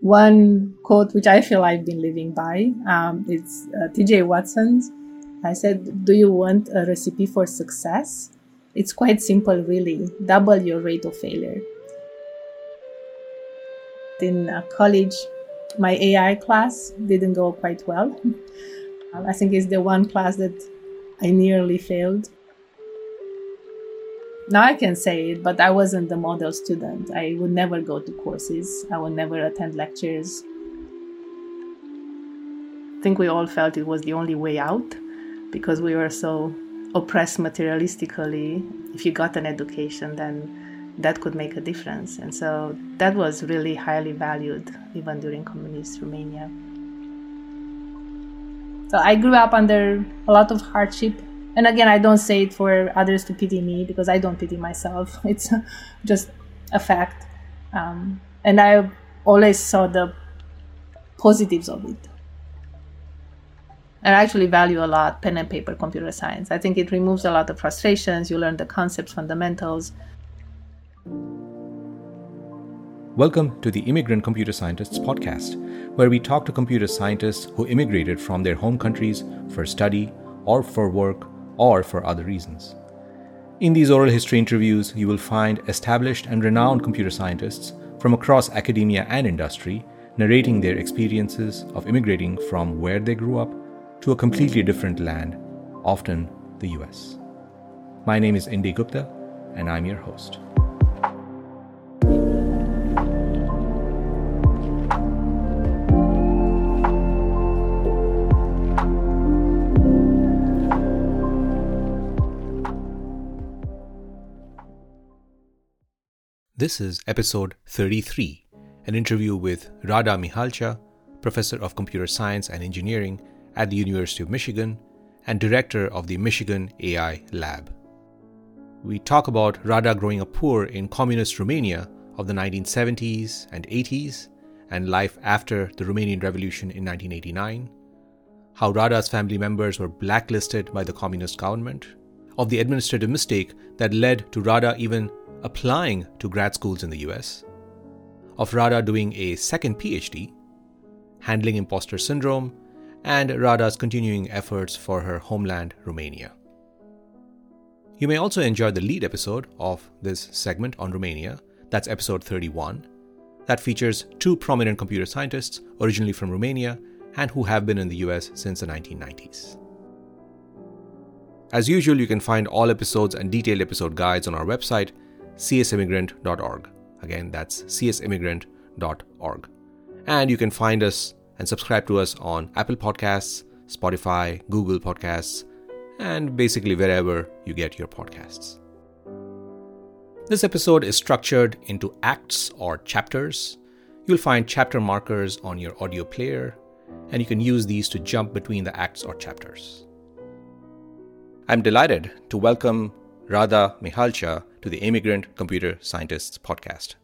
one quote which I feel I've been living by. Um, it's uh, T.J. Watson's. I said, "Do you want a recipe for success? It's quite simple, really. Double your rate of failure." In uh, college, my AI class didn't go quite well. I think it's the one class that I nearly failed. Now I can say it, but I wasn't the model student. I would never go to courses, I would never attend lectures. I think we all felt it was the only way out because we were so oppressed materialistically. If you got an education, then that could make a difference. And so that was really highly valued even during communist Romania. So I grew up under a lot of hardship and again i don't say it for others to pity me because i don't pity myself. It's just a fact. Um, and i always saw the positives of it. I actually value a lot pen and paper computer science. I think it removes a lot of frustrations. You learn the concepts fundamentals. Welcome to the Immigrant Computer Scientists podcast, where we talk to computer scientists who immigrated from their home countries for study or for work or for other reasons. In these oral history interviews, you will find established and renowned computer scientists from across academia and industry narrating their experiences of immigrating from where they grew up to a completely different land, often the US. My name is Indy Gupta, and I'm your host. This is episode 33, an interview with Rada Mihalcea, professor of computer science and engineering at the University of Michigan and director of the Michigan AI Lab. We talk about Rada growing up poor in communist Romania of the 1970s and 80s and life after the Romanian Revolution in 1989, how Rada's family members were blacklisted by the communist government, of the administrative mistake that led to Rada even applying to grad schools in the US, of Rada doing a second PhD, handling imposter syndrome, and Rada's continuing efforts for her homeland, Romania. You may also enjoy the lead episode of this segment on Romania, that's episode 31, that features two prominent computer scientists originally from Romania and who have been in the US since the 1990s. As usual, you can find all episodes and detailed episode guides on our website csimmigrant.org. Again, that's csimmigrant.org. And you can find us and subscribe to us on Apple Podcasts, Spotify, Google Podcasts, and basically wherever you get your podcasts. This episode is structured into acts or chapters. You'll find chapter markers on your audio player, and you can use these to jump between the acts or chapters. I'm delighted to welcome Rada Mihalcea to the Immigrant Computer Scientists podcast.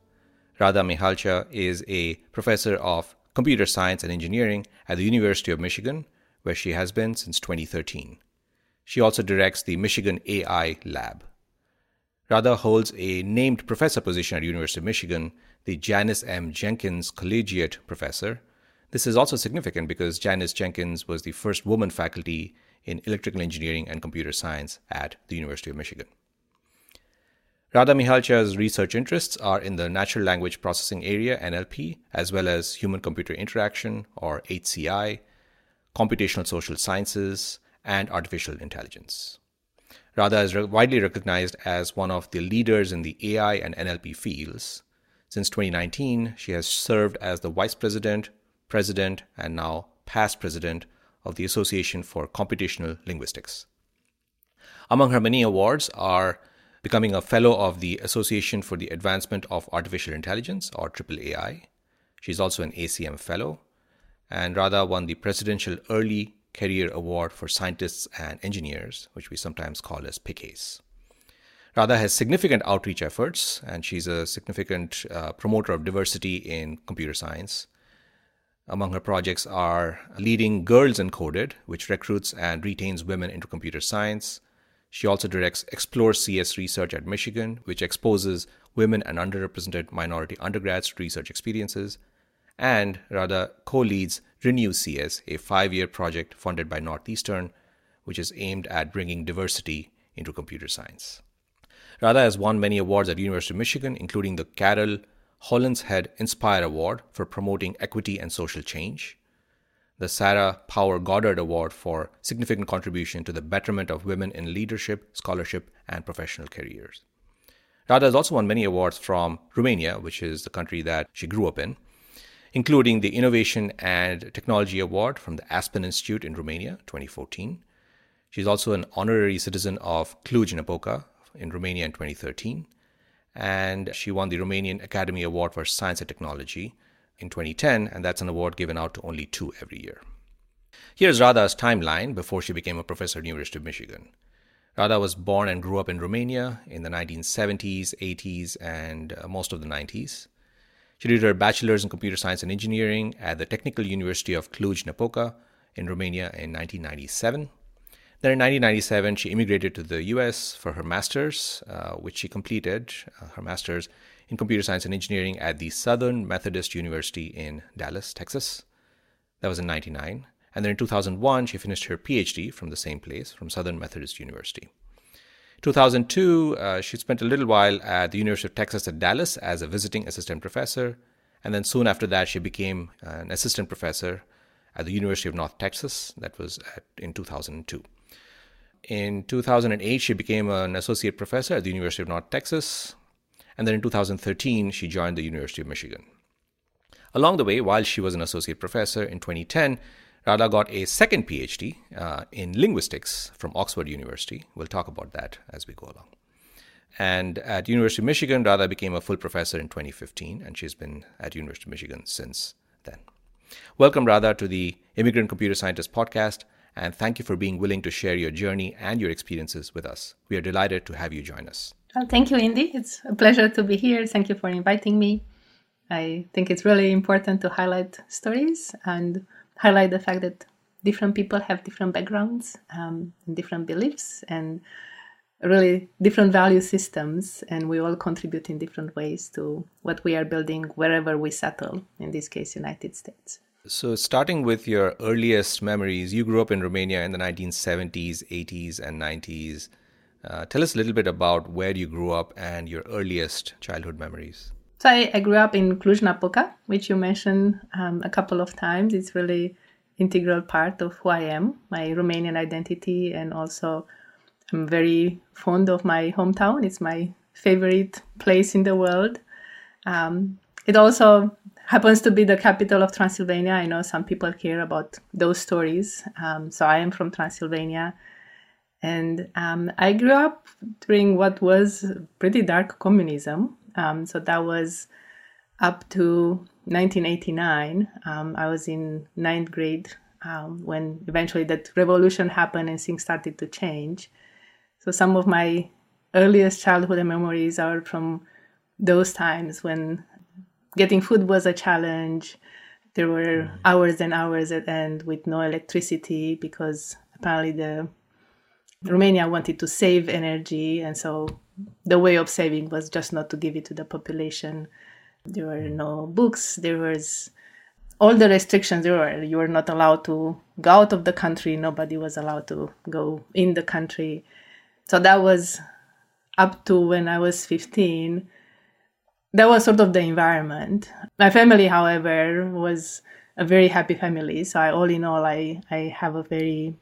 Rada Mihalcea is a professor of computer science and engineering at the University of Michigan, where she has been since 2013. She also directs the Michigan AI Lab. Rada holds a named professor position at University of Michigan, the Janice M. Jenkins Collegiate Professor. This is also significant because Janice Jenkins was the first woman faculty in electrical engineering and computer science at the University of Michigan. Rada Mihalcea's research interests are in the natural language processing area, NLP, as well as human computer interaction, or HCI, computational social sciences, and artificial intelligence. Rada is widely recognized as one of the leaders in the AI and NLP fields. Since 2019, she has served as the vice president, president, and now past president of the Association for Computational Linguistics. Among her many awards are becoming a fellow of the Association for the Advancement of Artificial Intelligence, or AAAI. She's also an ACM fellow, and Rada won the Presidential Early Career Award for Scientists and Engineers, which we sometimes call as PECASE. Rada has significant outreach efforts, and she's a significant uh, promoter of diversity in computer science. Among her projects are leading Girls Encoded, which recruits and retains women into computer science, she also directs Explore CS research at Michigan, which exposes women and underrepresented minority undergrads to research experiences, And Rada co leads Renew CS, a five year project funded by Northeastern, which is aimed at bringing diversity into computer science. Rada has won many awards at University of Michigan, including the Carol Hollenshead Inspire Award for promoting equity and social change, the Sarah Power Goddard Award for significant contribution to the betterment of women in leadership, scholarship, and professional careers. Rada has also won many awards from Romania, which is the country that she grew up in, including the Innovation and Technology Award from the Aspen Institute in Romania, 2014. She's also an honorary citizen of Cluj-Napoca in Romania in 2013, and she won the Romanian Academy Award for Science and Technology in 2010, and that's an award given out to only two every year. Here's Rada's timeline before she became a professor at University of Michigan. Rada was born and grew up in Romania in the 1970s, 80s, and uh, most of the 90s. She did her bachelor's in computer science and engineering at the Technical University of Cluj-Napoca in Romania in 1997. Then in 1997, she immigrated to the US for her master's, uh, which she completed, uh, her master's in computer science and engineering at the Southern Methodist University in Dallas, Texas. That was in 99. And then in 2001, she finished her PhD from the same place, from Southern Methodist University. 2002, uh, she spent a little while at the University of Texas at Dallas as a visiting assistant professor. And then soon after that, she became an assistant professor at the University of North Texas. That was at, in 2002. In 2008, she became an associate professor at the University of North Texas. And then in 2013, she joined the University of Michigan. Along the way, while she was an associate professor in 2010, Rada got a second PhD uh, in linguistics from Oxford University. We'll talk about that as we go along. And at University of Michigan, Rada became a full professor in 2015, and she's been at University of Michigan since then. Welcome, Rada, to the Immigrant Computer Scientist podcast, and thank you for being willing to share your journey and your experiences with us. We are delighted to have you join us. Well, thank you, Indy. It's a pleasure to be here. Thank you for inviting me. I think it's really important to highlight stories and highlight the fact that different people have different backgrounds um, different beliefs and really different value systems and we all contribute in different ways to what we are building wherever we settle in this case united states so starting with your earliest memories you grew up in romania in the 1970s 80s and 90s uh, tell us a little bit about where you grew up and your earliest childhood memories so I, I grew up in Cluj-Napoca, which you mentioned um, a couple of times. It's really integral part of who I am, my Romanian identity, and also I'm very fond of my hometown. It's my favorite place in the world. Um, it also happens to be the capital of Transylvania. I know some people care about those stories. Um, so I am from Transylvania. And um, I grew up during what was pretty dark communism. Um, so that was up to 1989. Um, I was in ninth grade um, when eventually that revolution happened and things started to change. So some of my earliest childhood memories are from those times when getting food was a challenge. There were mm-hmm. hours and hours at end with no electricity because apparently the Romania wanted to save energy, and so the way of saving was just not to give it to the population. There were no books. There was all the restrictions there were. You were not allowed to go out of the country. Nobody was allowed to go in the country. So that was up to when I was 15. That was sort of the environment. My family, however, was a very happy family. So I, all in all, I, I have a very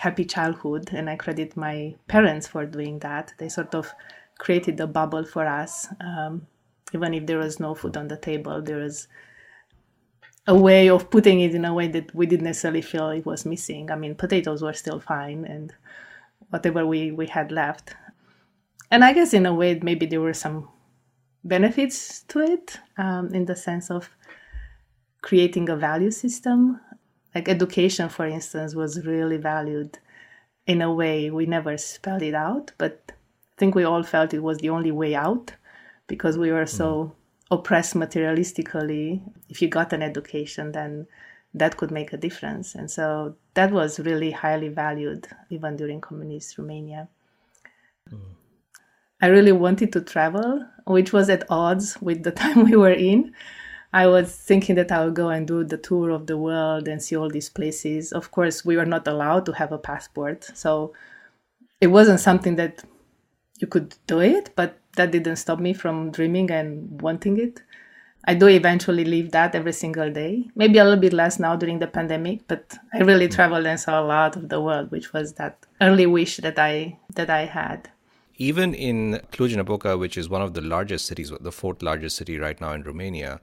happy childhood and i credit my parents for doing that. They sort of created a bubble for us um, even if there was no food on the table there was a way of putting it in a way that we didn't necessarily feel it was missing. I mean potatoes were still fine and whatever we, we had left. And i guess in a way maybe there were some benefits to it um, in the sense of creating a value system like education for instance was really valued in a way. We never spelled it out but i think we all felt it was the only way out because we were so mm. oppressed materialistically. If you got an education then that could make a difference. And so that was really highly valued even during communist romania. Mm. i really wanted to travel which was at odds with the time we were in I was thinking that I would go and do the tour of the world and see all these places. Of course, we were not allowed to have a passport, so it wasn't something that you could do it, but that didn't stop me from dreaming and wanting it. I do eventually leave that every single day. Maybe a little bit less now during the pandemic, but I really traveled and saw a lot of the world, which was that early wish that I that I had. Even in Cluj-Napoca, which is one of the largest cities, the fourth largest city right now in Romania,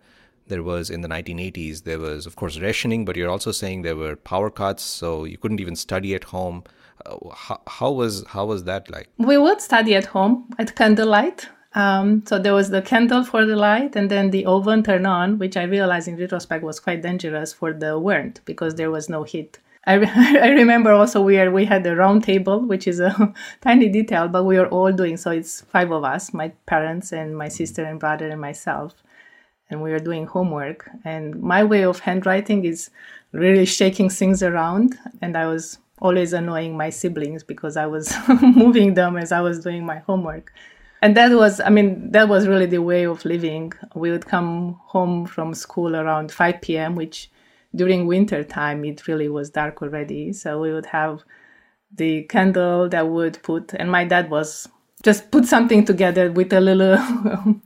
there was in the 1980s there was of course rationing, but you're also saying there were power cuts, so you couldn't even study at home. Uh, how, how was how was that like? We would study at home at candlelight um, so there was the candle for the light, and then the oven turned on, which I realized in retrospect was quite dangerous for the warmth because there was no heat. I, re- I remember also we are, we had a round table, which is a tiny detail, but we were all doing. So it's five of us, my parents and my sister and brother and myself, and we were doing homework. And my way of handwriting is really shaking things around, and I was always annoying my siblings because I was moving them as I was doing my homework. And that was i mean that was really the way of living. We would come home from school around 5 p.m which during winter time it really was dark already. So we would have the candle that would put. And my dad was just put something together with a little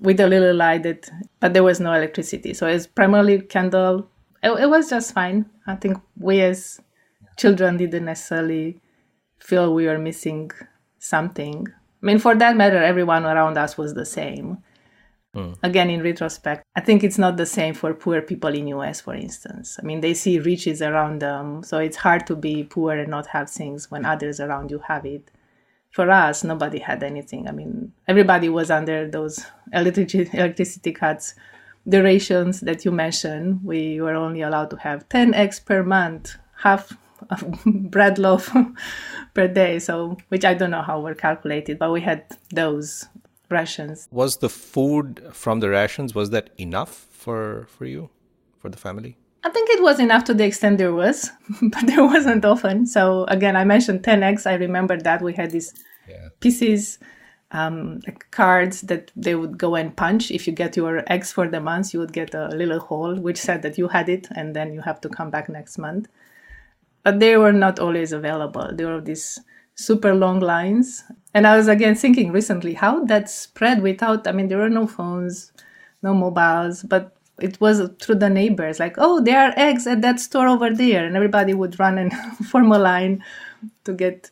with a little light that but there was no electricity so it's primarily candle it, it was just fine i think we as children didn't necessarily feel we were missing something I mean, for that matter, everyone around us was the same. Mm. Again, in retrospect, I think it's not the same for poor people in US, for instance. I mean, they see riches around them, so it's hard to be poor and not have things when others around you have it. For us, nobody had anything. I mean, everybody was under those electricity cuts. The rations that you mentioned, we were only allowed to have 10 eggs per month, half bread loaf per day. So, which I don't know how were calculated, but we had those rations. Was the food from the rations was that enough for for you, for the family? I think it was enough to the extent there was, but there wasn't often. So again, I mentioned ten eggs. I remember that we had these yeah. pieces. Um, like cards that they would go and punch. If you get your eggs for the month, you would get a little hole which said that you had it, and then you have to come back next month but they were not always available. There were these super long lines. And I was again thinking recently how that spread without, I mean, there were no phones, no mobiles, but it was through the neighbors like, oh, there are eggs at that store over there. And everybody would run and form a line to get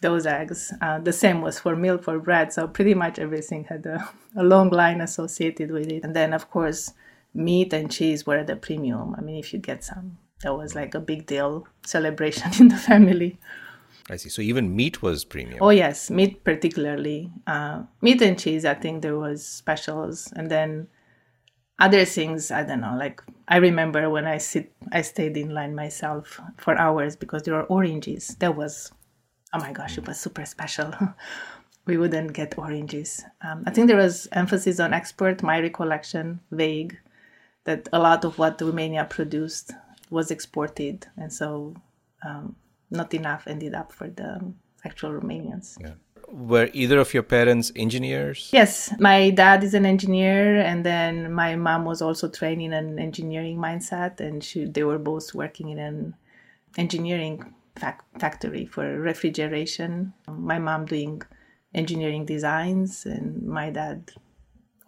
those eggs. Uh, the same was for milk, for bread. So pretty much everything had a, a long line associated with it. And then, of course, meat and cheese were at a premium. I mean, if you get some that was like a big deal celebration in the family. I see. So even meat was premium. Oh yes, meat particularly. Uh, meat and cheese. I think there was specials, and then other things. I don't know. Like I remember when I sit, I stayed in line myself for hours because there were oranges. That was, oh my gosh, it was super special. we wouldn't get oranges. Um, I think there was emphasis on export. My recollection, vague, that a lot of what Romania produced was exported, and so um, not enough ended up for the actual Romanians. Yeah. Were either of your parents engineers? Yes, my dad is an engineer, and then my mom was also trained in an engineering mindset, and she, they were both working in an engineering fac- factory for refrigeration. My mom doing engineering designs, and my dad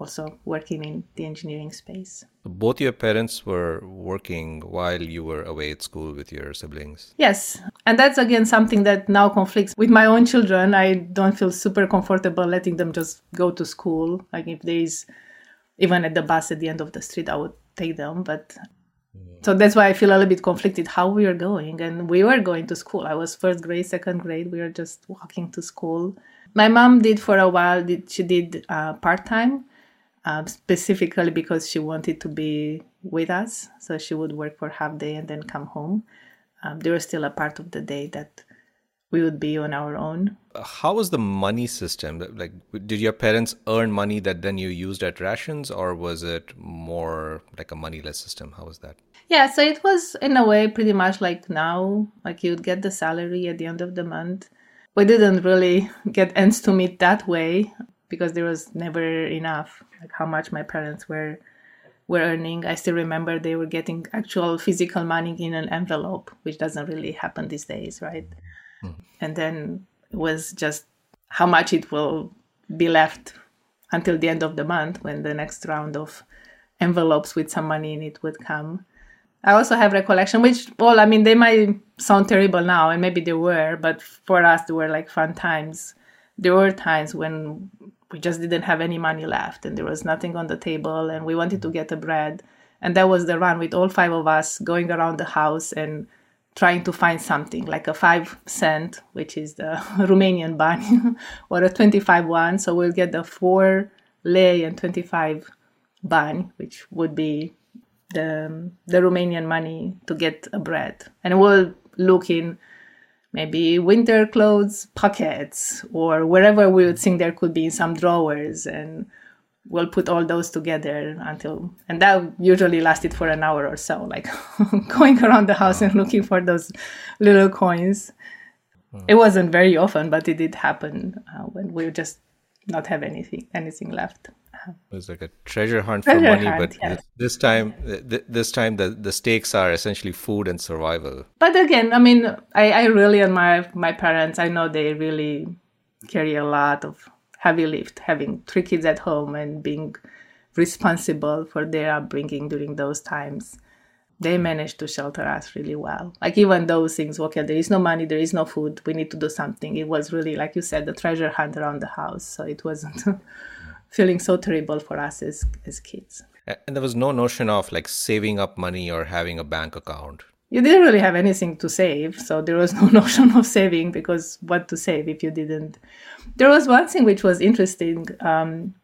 also working in the engineering space. Both your parents were working while you were away at school with your siblings. Yes. And that's again something that now conflicts with my own children. I don't feel super comfortable letting them just go to school. Like if there is even at the bus at the end of the street, I would take them. But mm. so that's why I feel a little bit conflicted how we are going. And we were going to school. I was first grade, second grade. We were just walking to school. My mom did for a while. Did she did uh, part time, um, specifically because she wanted to be with us. So she would work for half day and then come home. Um, there was still a part of the day that we would be on our own. How was the money system? Like, did your parents earn money that then you used at rations, or was it more like a moneyless system? How was that? Yeah, so it was in a way pretty much like now. Like you'd get the salary at the end of the month. We didn't really get ends to meet that way because there was never enough like how much my parents were were earning. I still remember they were getting actual physical money in an envelope, which doesn't really happen these days, right? Mm. And then it was just how much it will be left until the end of the month when the next round of envelopes with some money in it would come. I also have recollection, which, well, I mean, they might sound terrible now, and maybe they were, but for us, they were like fun times. There were times when we just didn't have any money left, and there was nothing on the table, and we wanted to get a bread. And that was the run with all five of us going around the house and trying to find something like a five cent, which is the Romanian bani, or a 25 one. So we'll get the four lei and 25 bani, which would be the, the Romanian money to get a bread. And we'll look in maybe winter clothes pockets or wherever we would think there could be some drawers and we'll put all those together until and that usually lasted for an hour or so like going around the house and looking for those little coins. It wasn't very often but it did happen uh, when we just not have anything anything left it was like a treasure hunt treasure for money hunt, but this time this time the, the stakes are essentially food and survival. But again i mean I, I really admire my parents. I know they really carry a lot of heavy lift having three kids at home and being responsible for their upbringing during those times. They managed to shelter us really well. Like even those things okay there is no money there is no food we need to do something. It was really like you said the treasure hunt around the house so it wasn't feeling so terrible for us as as kids. And there was no notion of like saving up money or having a bank account. You didn't really have anything to save so there was no notion of saving because what to save if you didn't? There was one thing which was interesting um,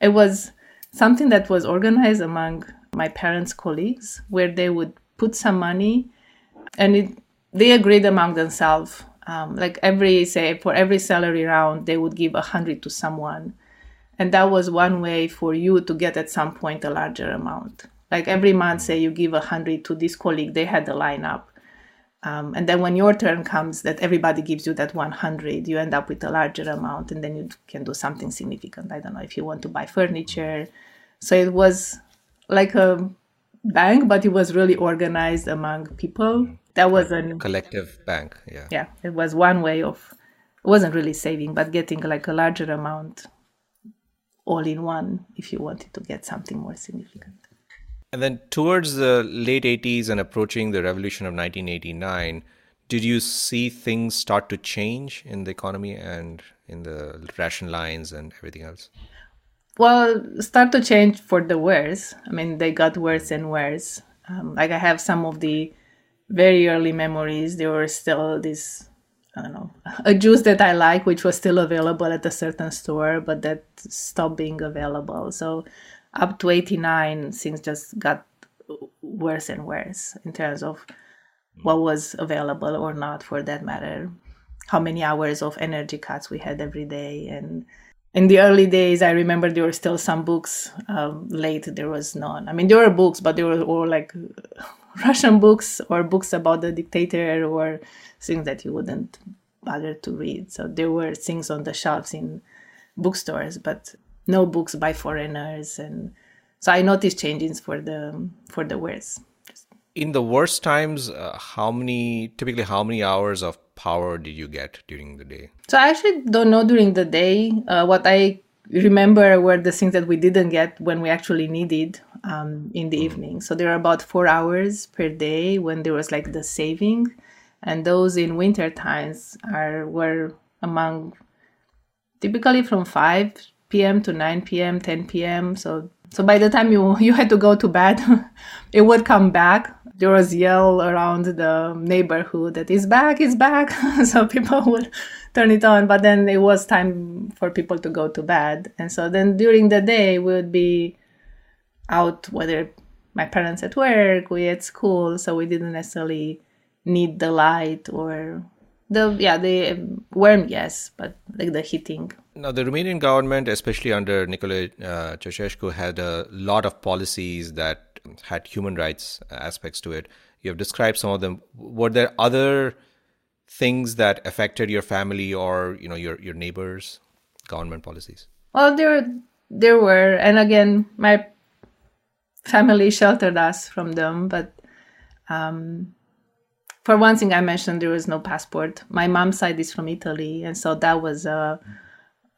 it was something that was organized among my parents colleagues where they would put some money and it, they agreed among themselves um, like every say for every salary round they would give a hundred to someone and that was one way for you to get at some point a larger amount. Like every month say you give a hundred to this colleague they had the lineup. Um, and then when your turn comes that everybody gives you that 100 you end up with a larger amount and then you can do something significant. I don't know if you want to buy furniture. So it was like a bank but it was really organized among people. That was a collective bank yeah. Yeah it was one way of it wasn't really saving but getting like a larger amount all in one if you wanted to get something more significant and then towards the late 80s and approaching the revolution of 1989, did you see things start to change in the economy and in the ration lines and everything else? Well, start to change for the worse. I mean, they got worse and worse. Um, like I have some of the very early memories. There were still this, I don't know, a juice that I like, which was still available at a certain store, but that stopped being available. So up to 89 things just got worse and worse in terms of what was available or not for that matter. How many hours of energy cuts we had every day. And in the early days i remember there were still some books um, late there was none. I mean there were books but they were all like russian books or books about the dictator or things that you wouldn't bother to read. So there were things on the shelves in bookstores but no books by foreigners. And so i noticed changes for the for the worse. In the worst times uh, how many typically how many hours of power did you get during the day? So i actually don't know during the day. Uh, what i remember were the things that we didn't get when we actually needed um, in the mm. evening. So there are about four hours per day when there was like the saving and those in winter times are were among typically from 5 p.m. to 9 p.m., 10 p.m. So so by the time you you had to go to bed, it would come back. There was yell around the neighborhood that is back, is back. so people would turn it on, but then it was time for people to go to bed. And so then during the day we would be out whether my parents at work, we at school, so we didn't necessarily need the light or the yeah the warm yes but like the heating. Now the romanian government especially under nicolae uh, ceausescu had a lot of policies that had human rights aspects to it. You have described some of them. Were there other things that affected your family or you know your your neighbors government policies? Well there there were. And again my family sheltered us from them. But um, for one thing, I mentioned there was no passport. My mom's side is from Italy, and so that was a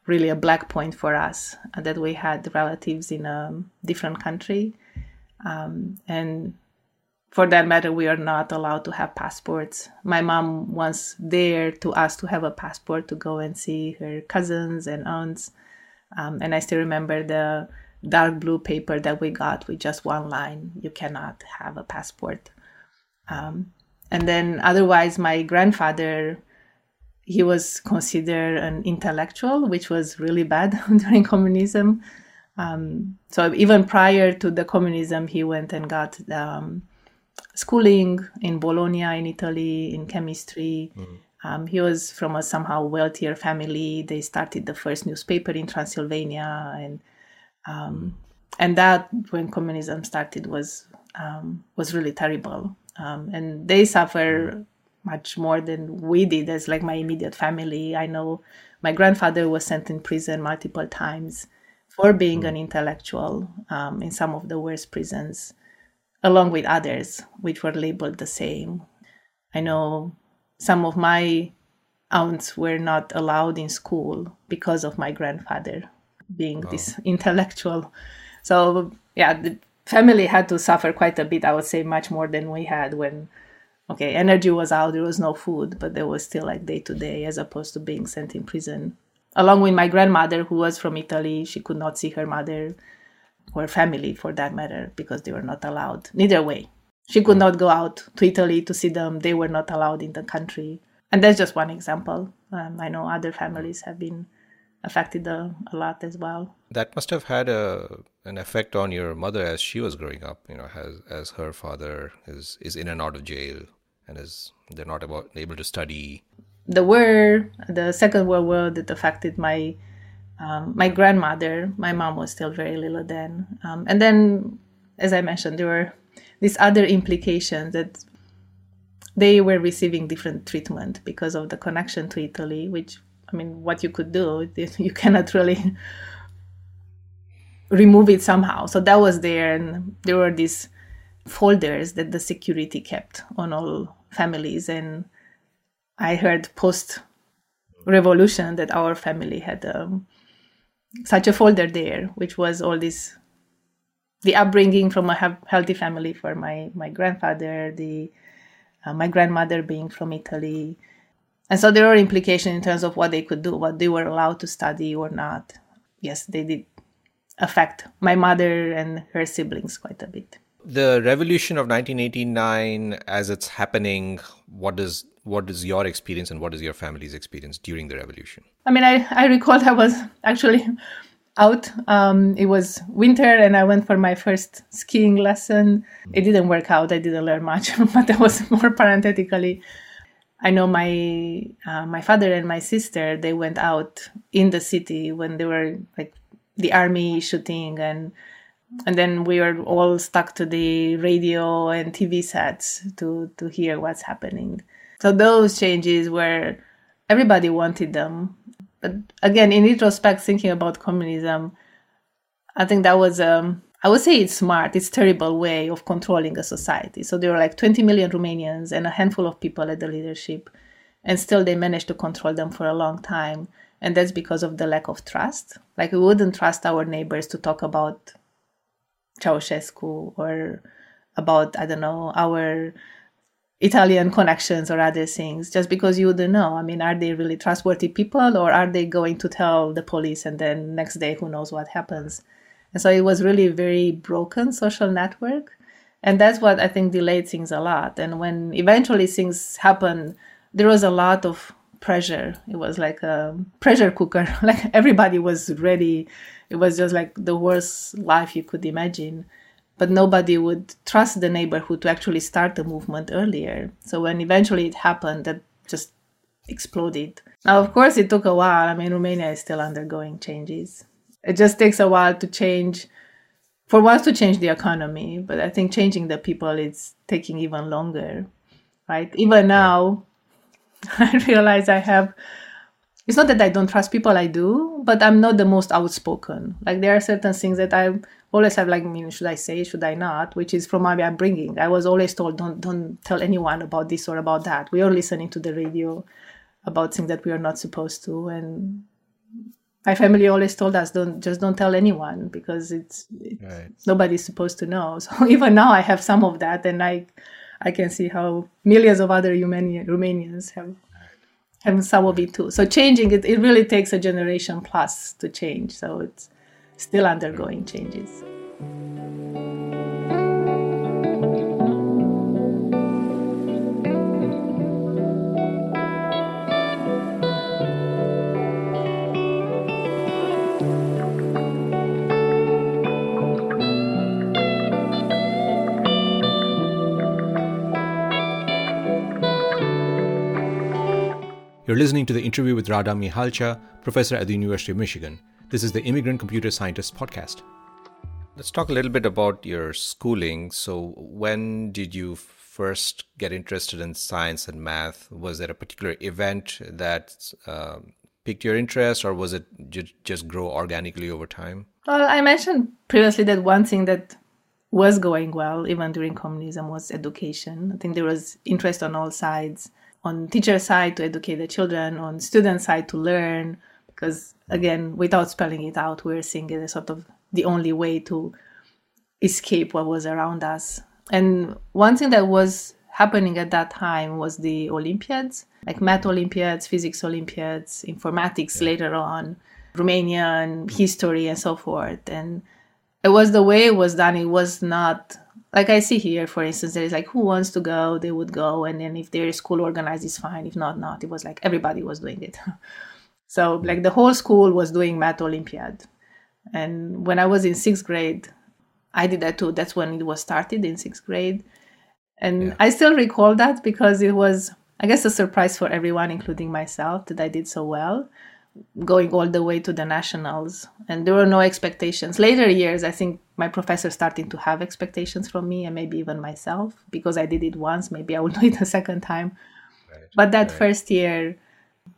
really a black point for us uh, that we had relatives in a different country. Um, and for that matter, we are not allowed to have passports. My mom was there to ask to have a passport to go and see her cousins and aunts. Um, and I still remember the dark blue paper that we got with just one line you cannot have a passport. Um, and then otherwise, my grandfather he was considered an intellectual, which was really bad during communism. Um, so even prior to the communism, he went and got um, schooling in Bologna, in Italy, in chemistry. Mm. Um, he was from a somehow wealthier family. They started the first newspaper in Transylvania, and um, and that when communism started was um, was really terrible. Um, and they suffer mm much more than we did as like my immediate family. I know my grandfather was sent in prison multiple times for being mm. an intellectual um, in some of the worst prisons, along with others which were labeled the same. I know some of my aunts were not allowed in school because of my grandfather being wow. this intellectual. So yeah, the family had to suffer quite a bit. I would say much more than we had when okay, energy was out, there was no food, but there was still like day to day as opposed to being sent in prison. Along with my grandmother, who was from Italy, she could not see her mother or family for that matter because they were not allowed. Neither way. She could not go out to Italy to see them, they were not allowed in the country. And that's just one example. Um, I know other families have been affected a, a lot as well. That must have had a an effect on your mother as she was growing up. You know, as as her father is is in and out of jail and is they're not about, able to study. The war, the Second World War, that affected my um, my grandmother. My mom was still very little then, um, and then, as I mentioned, there were these other implications that they were receiving different treatment because of the connection to Italy, which I mean, what you could do, you cannot really remove it somehow. So that was there, and there were these folders that the security kept on all families. And I heard post revolution that our family had um, such a folder there, which was all this the upbringing from a healthy family for my my grandfather, the uh, my grandmother being from Italy, and so there were implications in terms of what they could do, what they were allowed to study or not. Yes, they did affect my mother and her siblings quite a bit. The revolution of 1989, as it's happening, what is what is your experience and what is your family's experience during the revolution? I mean, I, I recall I was actually out. Um, it was winter and I went for my first skiing lesson. It didn't work out. I didn't learn much, but that was more parenthetically. I know my uh, my father and my sister they went out in the city when they were like the army shooting and and then we were all stuck to the radio and TV sets to to hear what's happening. So those changes were everybody wanted them. But again, in retrospect, thinking about communism, I think that was um, I would say it's smart, it's terrible way of controlling a society. So there were like 20 million Romanians and a handful of people at the leadership, and still they managed to control them for a long time. And that's because of the lack of trust. Like we wouldn't trust our neighbors to talk about Ceausescu or about, I don't know, our Italian connections or other things, just because you wouldn't know. I mean, are they really trustworthy people or are they going to tell the police and then next day who knows what happens? And so it was really a very broken social network. And that's what I think delayed things a lot. And when eventually things happened, there was a lot of pressure. It was like a pressure cooker. like everybody was ready. It was just like the worst life you could imagine. But nobody would trust the neighborhood to actually start the movement earlier. So when eventually it happened, that just exploded. Now, of course, it took a while. I mean, Romania is still undergoing changes it just takes a while to change for once to change the economy but i think changing the people is taking even longer right even now i realize i have it's not that I don't trust people, I do, but I'm not the most outspoken. Like there are certain things that I always have like, I mean, should I say, should I not? Which is from my upbringing. I was always told, don't don't tell anyone about this or about that. We are listening to the radio about things that we are not supposed to, and my family always told us, don't just don't tell anyone because it's, it's right. nobody's supposed to know. So even now, I have some of that, and I I can see how millions of other Romanians have and some of it too. So changing it, it really takes a generation plus to change. So it's still undergoing changes. You're listening to the interview with Rada Mihalcea, professor at the University of Michigan. This is the Immigrant Computer Scientist podcast. Let's talk a little bit about your schooling. So, when did you first get interested in science and math? Was there a particular event that uh, piqued your interest, or was it just grow organically over time? Well, I mentioned previously that one thing that was going well, even during communism, was education. I think there was interest on all sides on teacher side to educate the children, on student side to learn, because again, without spelling it out, we're seeing it as sort of the only way to escape what was around us. And one thing that was happening at that time was the Olympiads, like math Olympiads, physics Olympiads, informatics yeah. later on, Romanian history, and so forth. And it was the way it was done. It was not like I see here, for instance, there is like who wants to go, they would go, and then if their school organized, is fine. If not, not. It was like everybody was doing it. so mm. like the whole school was doing math Olympiad, and when I was in sixth grade, I did that too. That's when it was started in sixth grade, and yeah. I still recall that because it was, I guess, a surprise for everyone, including myself, that I did so well going all the way to the nationals and there were no expectations later years i think my professor starting to have expectations from me and maybe even myself because i did it once maybe i will do it a second time right. but that right. first year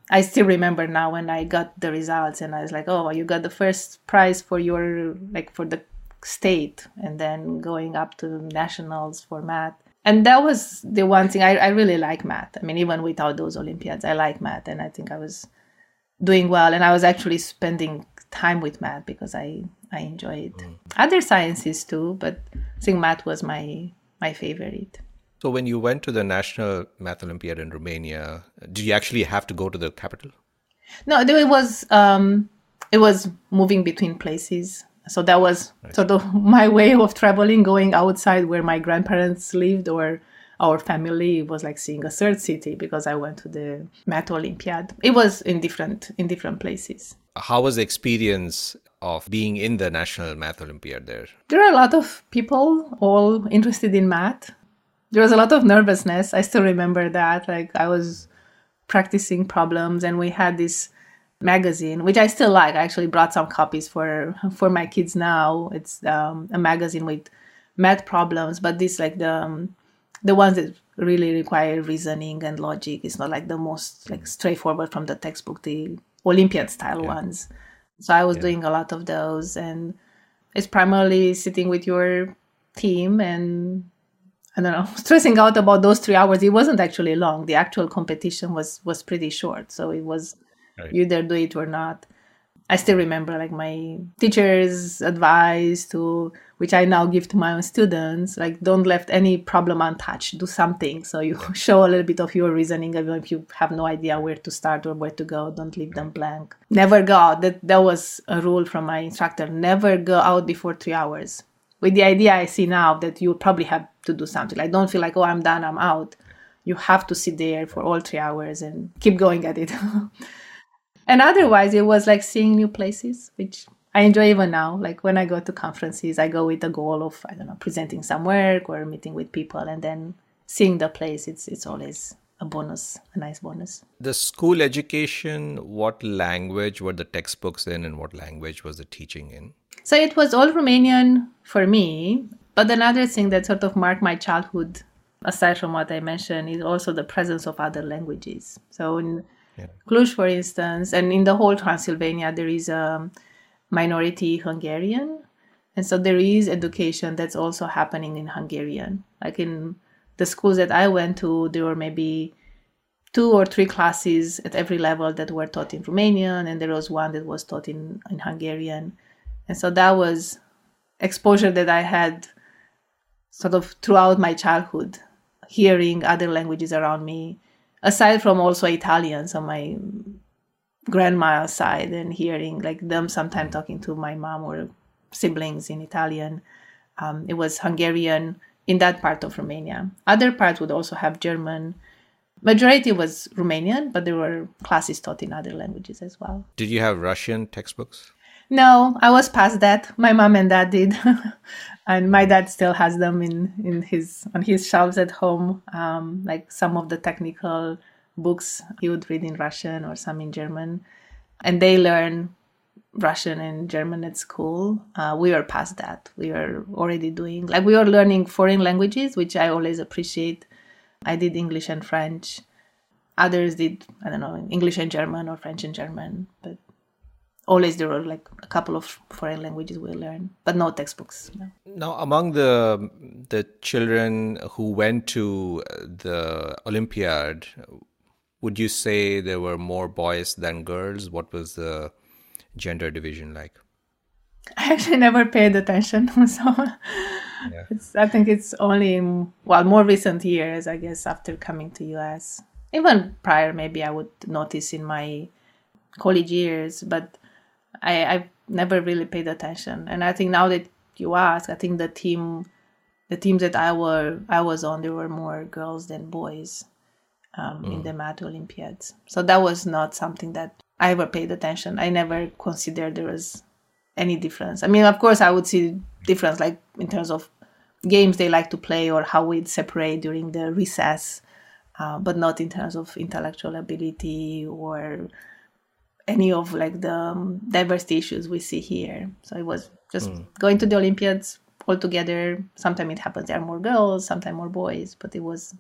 i still remember now when i got the results and i was like oh you got the first prize for your like for the state and then going up to nationals for math and that was the one thing I, I really like math i mean even without those olympiads i like math and i think i was doing well and i was actually spending time with math because i i enjoyed mm. other sciences too but i think math was my my favorite. So when you went to the national math olympiad in romania did you actually have to go to the capital? No it was um it was moving between places. So that was sort of my way of traveling going outside where my grandparents lived or our family was like seeing a third city because I went to the Math Olympiad. It was in different in different places. How was the experience of being in the National Math Olympiad there? There are a lot of people all interested in math. There was a lot of nervousness. I still remember that. Like I was practicing problems and we had this magazine which i still like i actually brought some copies for for my kids now it's um, a magazine with math problems but this like the um, the ones that really require reasoning and logic. It's not like the most like straightforward from the textbook, the Olympiad style yeah. ones. So I was yeah. doing a lot of those, and it's primarily sitting with your team and I don't know, stressing out about those three hours. It wasn't actually long. The actual competition was was pretty short, so it was right. you either do it or not. I still remember like my teacher's advice to which I now give to my own students, like don't left any problem untouched. Do something. So you show a little bit of your reasoning, even if you have no idea where to start or where to go. Don't leave them blank. Never go out. That that was a rule from my instructor. Never go out before three hours. With the idea I see now that you probably have to do something. Like don't feel like, oh I'm done, I'm out. You have to sit there for all three hours and keep going at it. and otherwise it was like seeing new places which i enjoy even now like when i go to conferences i go with the goal of i don't know presenting some work or meeting with people and then seeing the place it's it's always a bonus a nice bonus. The school education what language were the textbooks in and what language was the teaching in? So it was all romanian for me but another thing that sort of marked my childhood aside from what i mentioned is also the presence of other languages. So in Yeah. Cluj, for instance, and in the whole Transylvania, there is a minority Hungarian. And so there is education that's also happening in Hungarian. Like in the schools that I went to, there were maybe two or three classes at every level that were taught in Romanian, and there was one that was taught in, in Hungarian. And so that was exposure that I had sort of throughout my childhood, hearing other languages around me, aside from also Italians on my grandma's side and hearing like them sometimes talking to my mom or siblings in Italian. Um, it was Hungarian in that part of Romania. Other parts would also have German. Majority was Romanian, but there were classes taught in other languages as well. Did you have Russian textbooks? No, I was past that. My mom and dad did, and my dad still has them in in his on his shelves at home. Um, like some of the technical books he would read in Russian or some in German, and they learn Russian and German at school. Uh, we were past that. We were already doing like we were learning foreign languages, which I always appreciate. I did English and French. Others did I don't know English and German or French and German, but always there were like a couple of foreign languages we learn, but no textbooks. No. Now, among the the children who went to the Olympiad, would you say there were more boys than girls? What was the gender division like? I actually never paid attention, so yeah. I think it's only well more recent years, I guess, after coming to US. Even prior, maybe I would notice in my college years, but I, I've never really paid attention. And I think now that you ask, I think the team, the teams that I were I was on, there were more girls than boys um, mm. in the math Olympiads. So that was not something that I ever paid attention. I never considered there was any difference. I mean, of course, I would see difference, like in terms of games they like to play or how we'd separate during the recess, uh, but not in terms of intellectual ability or any of like the um, diversity issues we see here. So it was just mm. going to the Olympiads all together. Sometimes it happens there are more girls, sometimes more boys, but it was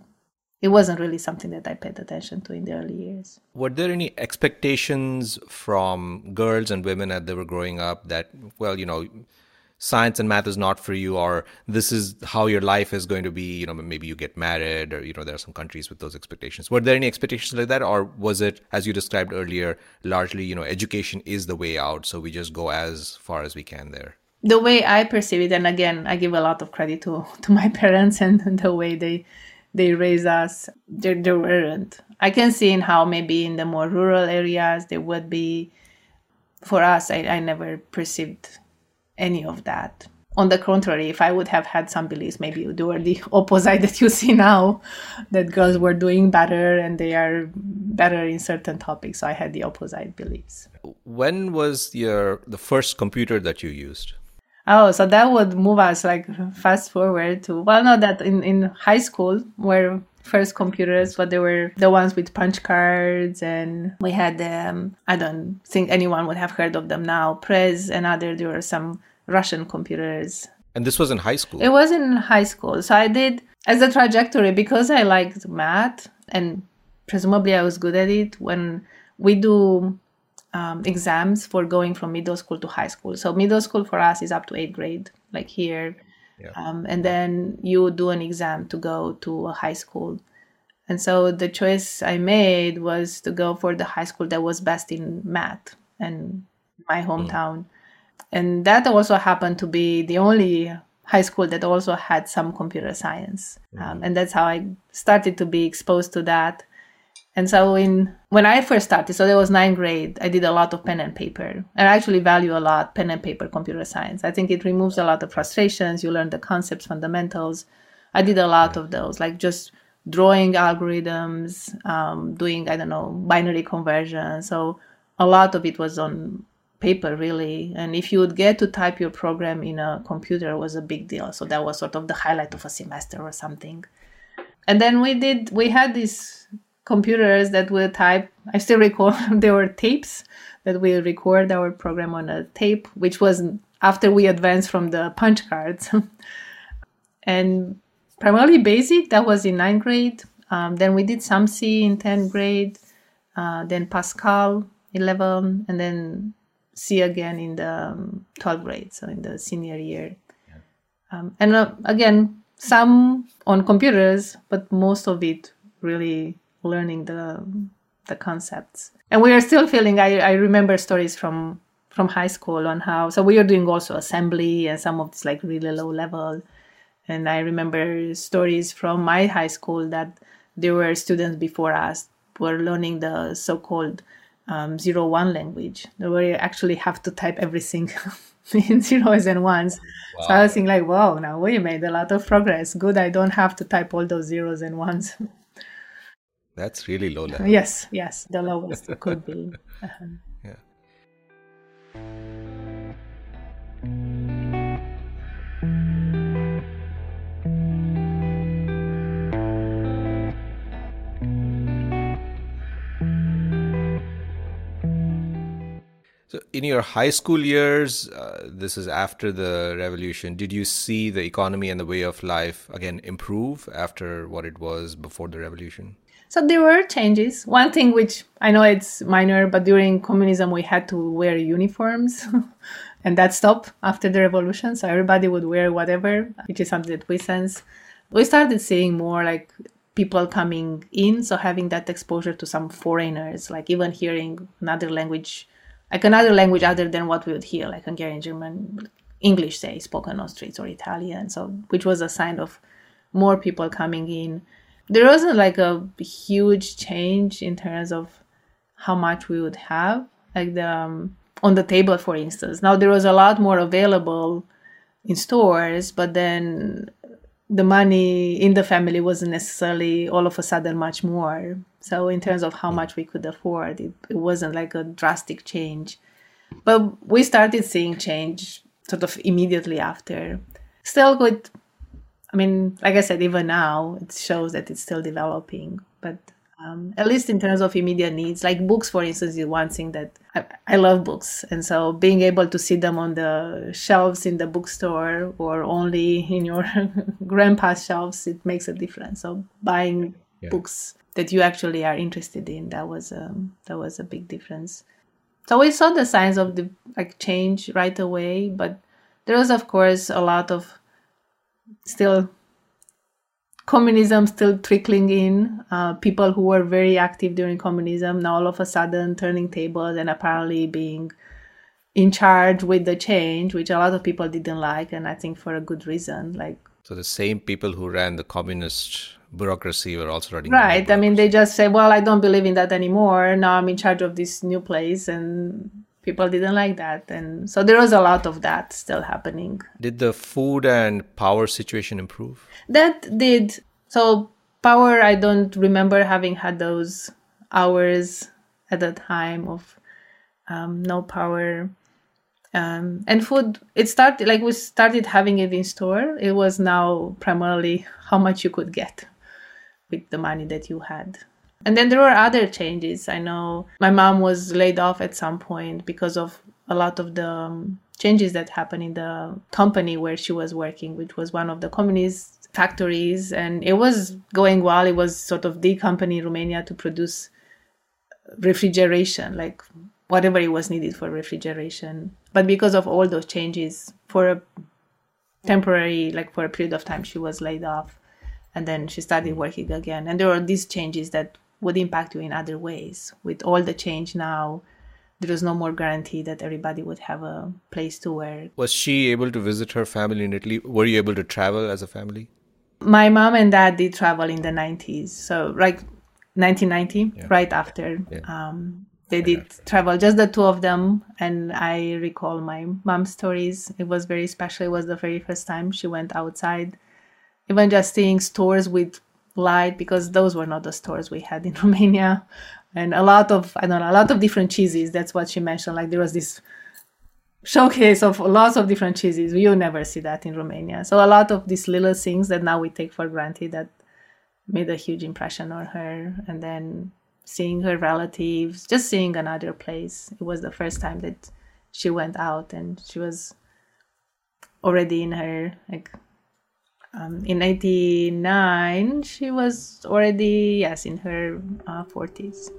it wasn't really something that I paid attention to in the early years. Were there any expectations from girls and women as they were growing up that, well, you know, science and math is not for you or this is how your life is going to be you know maybe you get married or you know there are some countries with those expectations were there any expectations like that or was it as you described earlier largely you know education is the way out so we just go as far as we can there the way i perceive it and again i give a lot of credit to to my parents and the way they they raise us there, there weren't i can see in how maybe in the more rural areas there would be for us i, I never perceived any of that. On the contrary, if I would have had some beliefs, maybe they were the opposite that you see now, that girls were doing better and they are better in certain topics. So I had the opposite beliefs. When was your the first computer that you used? Oh, so that would move us like fast forward to well, not that in in high school where first computers, but they were the ones with punch cards, and we had um, I don't think anyone would have heard of them now. Prez and other there were some Russian computers. And this was in high school. It was in high school, so I did as a trajectory because I liked math and presumably I was good at it. When we do um, exams for going from middle school to high school, so middle school for us is up to eighth grade, like here yeah. Um, and then you do an exam to go to a high school. And so the choice I made was to go for the high school that was best in math and my hmm. hometown. Mm. And that also happened to be the only high school that also had some computer science. Mm. Um, and that's how I started to be exposed to that. And so in when I first started, so there was ninth grade, I did a lot of pen and paper. And I actually value a lot pen and paper computer science. I think it removes a lot of frustrations. You learn the concepts, fundamentals. I did a lot of those, like just drawing algorithms, um, doing, I don't know, binary conversion. So a lot of it was on paper really and if you would get to type your program in a computer was a big deal so that was sort of the highlight of a semester or something and then we did we had this computers that will type. I still recall there were tapes that we record our program on a tape, which was after we advanced from the punch cards. and primarily basic, that was in ninth grade. Um, then we did some C in 10th grade. uh, then Pascal 11, and then C again in the um, 12th grade, so in the senior year. Um, and uh, again, some on computers, but most of it really learning the the concepts. And we are still feeling. I, I remember stories from from high school on how so we are doing also assembly and some of it's like really low level. And I remember stories from my high school that there were students before us were learning the so-called um, zero one language where you actually have to type everything in zeros and ones wow. so i was thinking like wow now we made a lot of progress good i don't have to type all those zeros and ones that's really low level yes yes the lowest it could be uh-huh. So, in your high school years, uh, this is after the revolution, did you see the economy and the way of life again improve after what it was before the revolution? So, there were changes. One thing which I know it's minor, but during communism, we had to wear uniforms. and that stopped after the revolution. So, everybody would wear whatever, which is something that we sense. We started seeing more like people coming in. So, having that exposure to some foreigners, like even hearing another language like another language other than what we would hear, like Hungarian, German, English, say, spoken on streets or Italian. So, which was a sign of more people coming in. There wasn't like a huge change in terms of how much we would have, like the um, on the table, for instance. Now there was a lot more available in stores, but then the money in the family wasn't necessarily all of a sudden much more. So in terms of how much we could afford, it, it wasn't like a drastic change. But we started seeing change sort of immediately after. Still good. I mean, like I said, even now it shows that it's still developing. But um, at least in terms of immediate needs like books for instance is one thing that I, I, love books and so being able to see them on the shelves in the bookstore or only in your grandpa's shelves it makes a difference so buying yeah. books that you actually are interested in that was um, that was a big difference so we saw the signs of the like change right away but there was of course a lot of still communism still trickling in. Uh, people who were very active during communism now all of a sudden turning tables and apparently being in charge with the change, which a lot of people didn't like, and I think for a good reason. Like so, the same people who ran the communist bureaucracy were also running. Right. I mean, they just say, "Well, I don't believe in that anymore. Now I'm in charge of this new place," and people didn't like that and so there was a lot of that still happening. Did the food and power situation improve? That did. So power i don't remember having had those hours at the time of um, no power. Um, and food it started like we started having it in store. It was now primarily how much you could get with the money that you had and then there were other changes. I know my mom was laid off at some point because of a lot of the um, changes that happened in the company where she was working, which was one of the communist factories. And it was going well. It was sort of the company in Romania to produce refrigeration, like whatever it was needed for refrigeration. But because of all those changes, for a temporary, like for a period of time, she was laid off. And then she started working again. And there were these changes that would impact you in other ways. With all the change now, there is no more guarantee that everybody would have a place to work. Was she able to visit her family in Italy? Were you able to travel as a family? My mom and dad did travel in the 90s. So, like 1990, yeah. right after. Yeah. Um, they did yeah. travel, just the two of them. And I recall my mom's stories. It was very special. It was the very first time she went outside. Even just seeing stores with light because those were not the stores we had in Romania. And a lot of, I don't know, a lot of different cheeses. That's what she mentioned. Like there was this showcase of lots of different cheeses. You never see that in Romania. So a lot of these little things that now we take for granted that made a huge impression on her. And then seeing her relatives, just seeing another place. It was the first time that she went out and she was already in her like um, in 89 she was already yes in her uh, 40s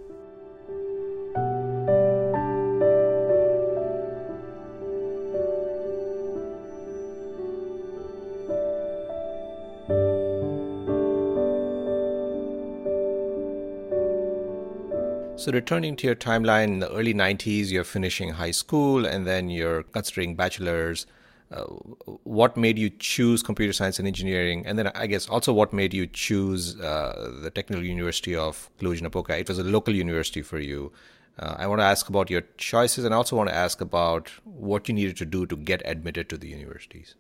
So, returning to your timeline in the early 90s, you're finishing high school and then you're considering bachelor's. Uh, what made you choose computer science and engineering? And then I guess also what made you choose uh, the Technical University of Cluj-Napoca? It was a local university for you. Uh, I want to ask about your choices and I also want to ask about what you needed to do to get admitted to the universities.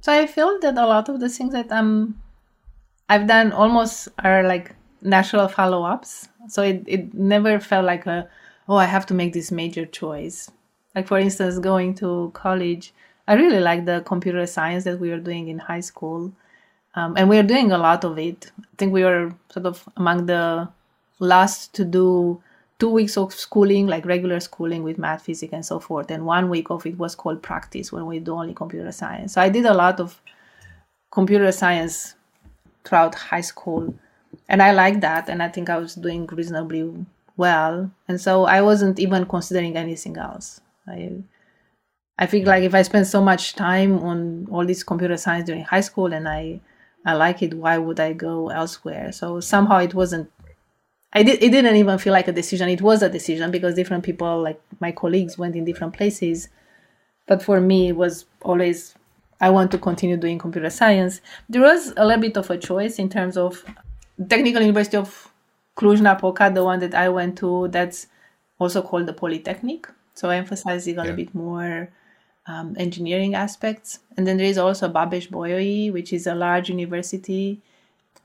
So I feel that a lot of the things that I'm, I've done almost are like natural follow-ups. So it, it never felt like a, oh, I have to make this major choice. Like for instance, going to college, I really like the computer science that we were doing in high school. Um, and we are doing a lot of it. I think we were sort of among the last to do two weeks of schooling, like regular schooling with math, physics, and so forth. And one week of it was called practice, when we do only computer science. So I did a lot of computer science throughout high school. And I liked that. And I think I was doing reasonably well. And so I wasn't even considering anything else. I, I think like if I spend so much time on all this computer science during high school and I, I like it, why would I go elsewhere? So somehow it wasn't I did, it didn't even feel like a decision. It was a decision because different people, like my colleagues, went in different places. But for me, it was always, I want to continue doing computer science. There was a little bit of a choice in terms of Technical University of Cluj-Napoca, the one that I went to, that's also called the Polytechnic. So emphasizing a little bit more um, engineering aspects. And then there is also Babeș-Bolyai, which is a large university,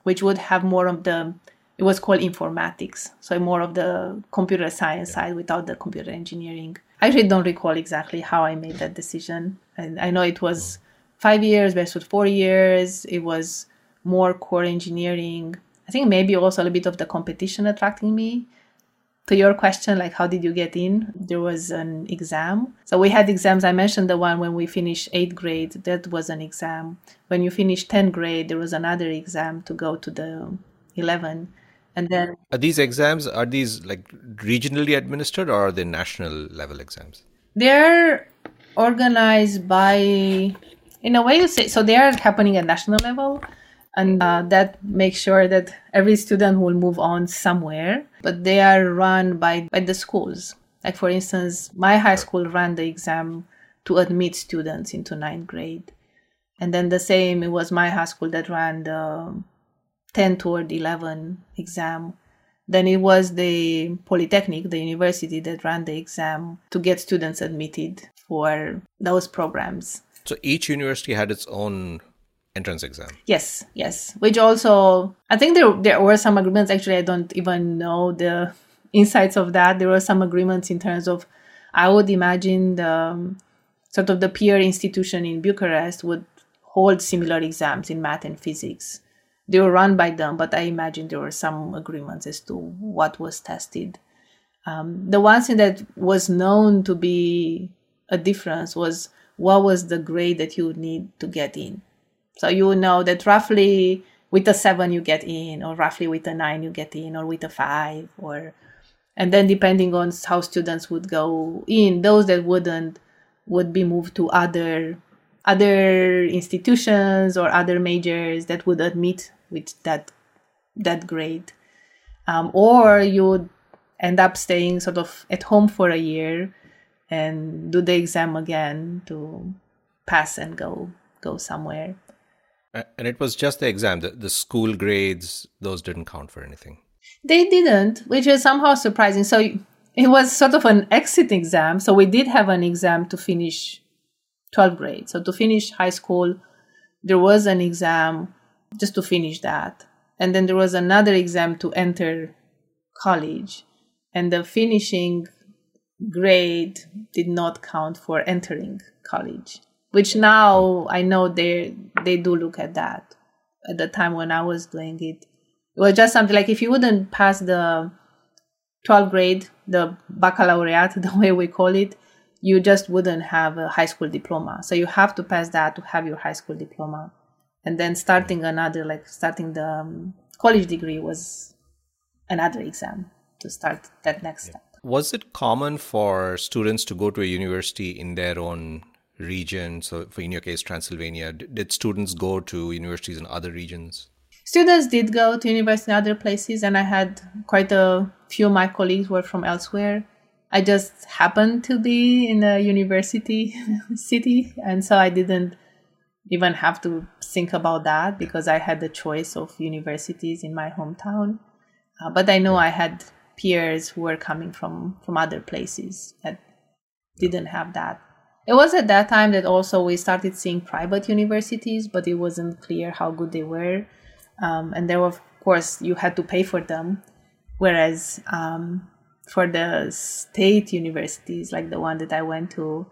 which would have more of the it was called informatics. So more of the computer science side without the computer engineering. I actually don't recall exactly how i made that decision. And i know it was five years versus four years. It was more core engineering. I think maybe also a little bit of the competition attracting me to your question like how did you get in? There was an exam. So we had exams. I mentioned the one when we finished eighth grade. That was an exam. When you finish 10th grade there was another exam to go to the 11 and then are these exams are these like regionally administered or are they national level exams? They're organized by in a way you say so they are happening at national level. And uh, that makes sure that every student will move on somewhere but they are run by by the schools like for instance my high school ran the exam to admit students into ninth grade and then the same it was my high school that ran the 10 toward 11 exam. Then it was the Polytechnic, the university that ran the exam to get students admitted for those programs. So each university had its own entrance exam. Yes, yes. Which also, I think there there were some agreements. Actually, I don't even know the insights of that. There were some agreements in terms of, I would imagine the um, sort of the peer institution in Bucharest would hold similar exams in math and physics they were run by them, but I imagine there were some agreements as to what was tested. Um, the one thing that was known to be a difference was what was the grade that you would need to get in. So you know that roughly with a seven you get in, or roughly with a nine you get in, or with a five, or and then depending on how students would go in, those that wouldn't would be moved to other other institutions or other majors that would admit with that that grade. Um, or you would end up staying sort of at home for a year and do the exam again to pass and go go somewhere and it was just the exam the, the school grades those didn't count for anything. They didn't which is somehow surprising. So it was sort of an exit exam. So we did have an exam to finish 12th grade. So to finish high school there was an exam just to finish that. And then there was another exam to enter college, and the finishing grade did not count for entering college. Which now I know they they do look at that. At the time when I was doing it, it was just something like if you wouldn't pass the 12th grade, the baccalaureate, the way we call it, you just wouldn't have a high school diploma. So you have to pass that to have your high school diploma and then starting another like starting the um, college degree was another exam to start that next step was it common for students to go to a university in their own region so for in your case transylvania did students go to universities in other regions students did go to university in other places, and I had quite a few of my colleagues were from elsewhere. I just happened to be in a university city, and so I didn't even have to think about that because I had the choice of universities in my hometown. Uh, but I know I had peers who were coming from from other places that didn't have that. It was at that time that also we started seeing private universities, but it wasn't clear how good they were, um, and there were, of course, you had to pay for them. Whereas um, for the state universities, like the one that I went to,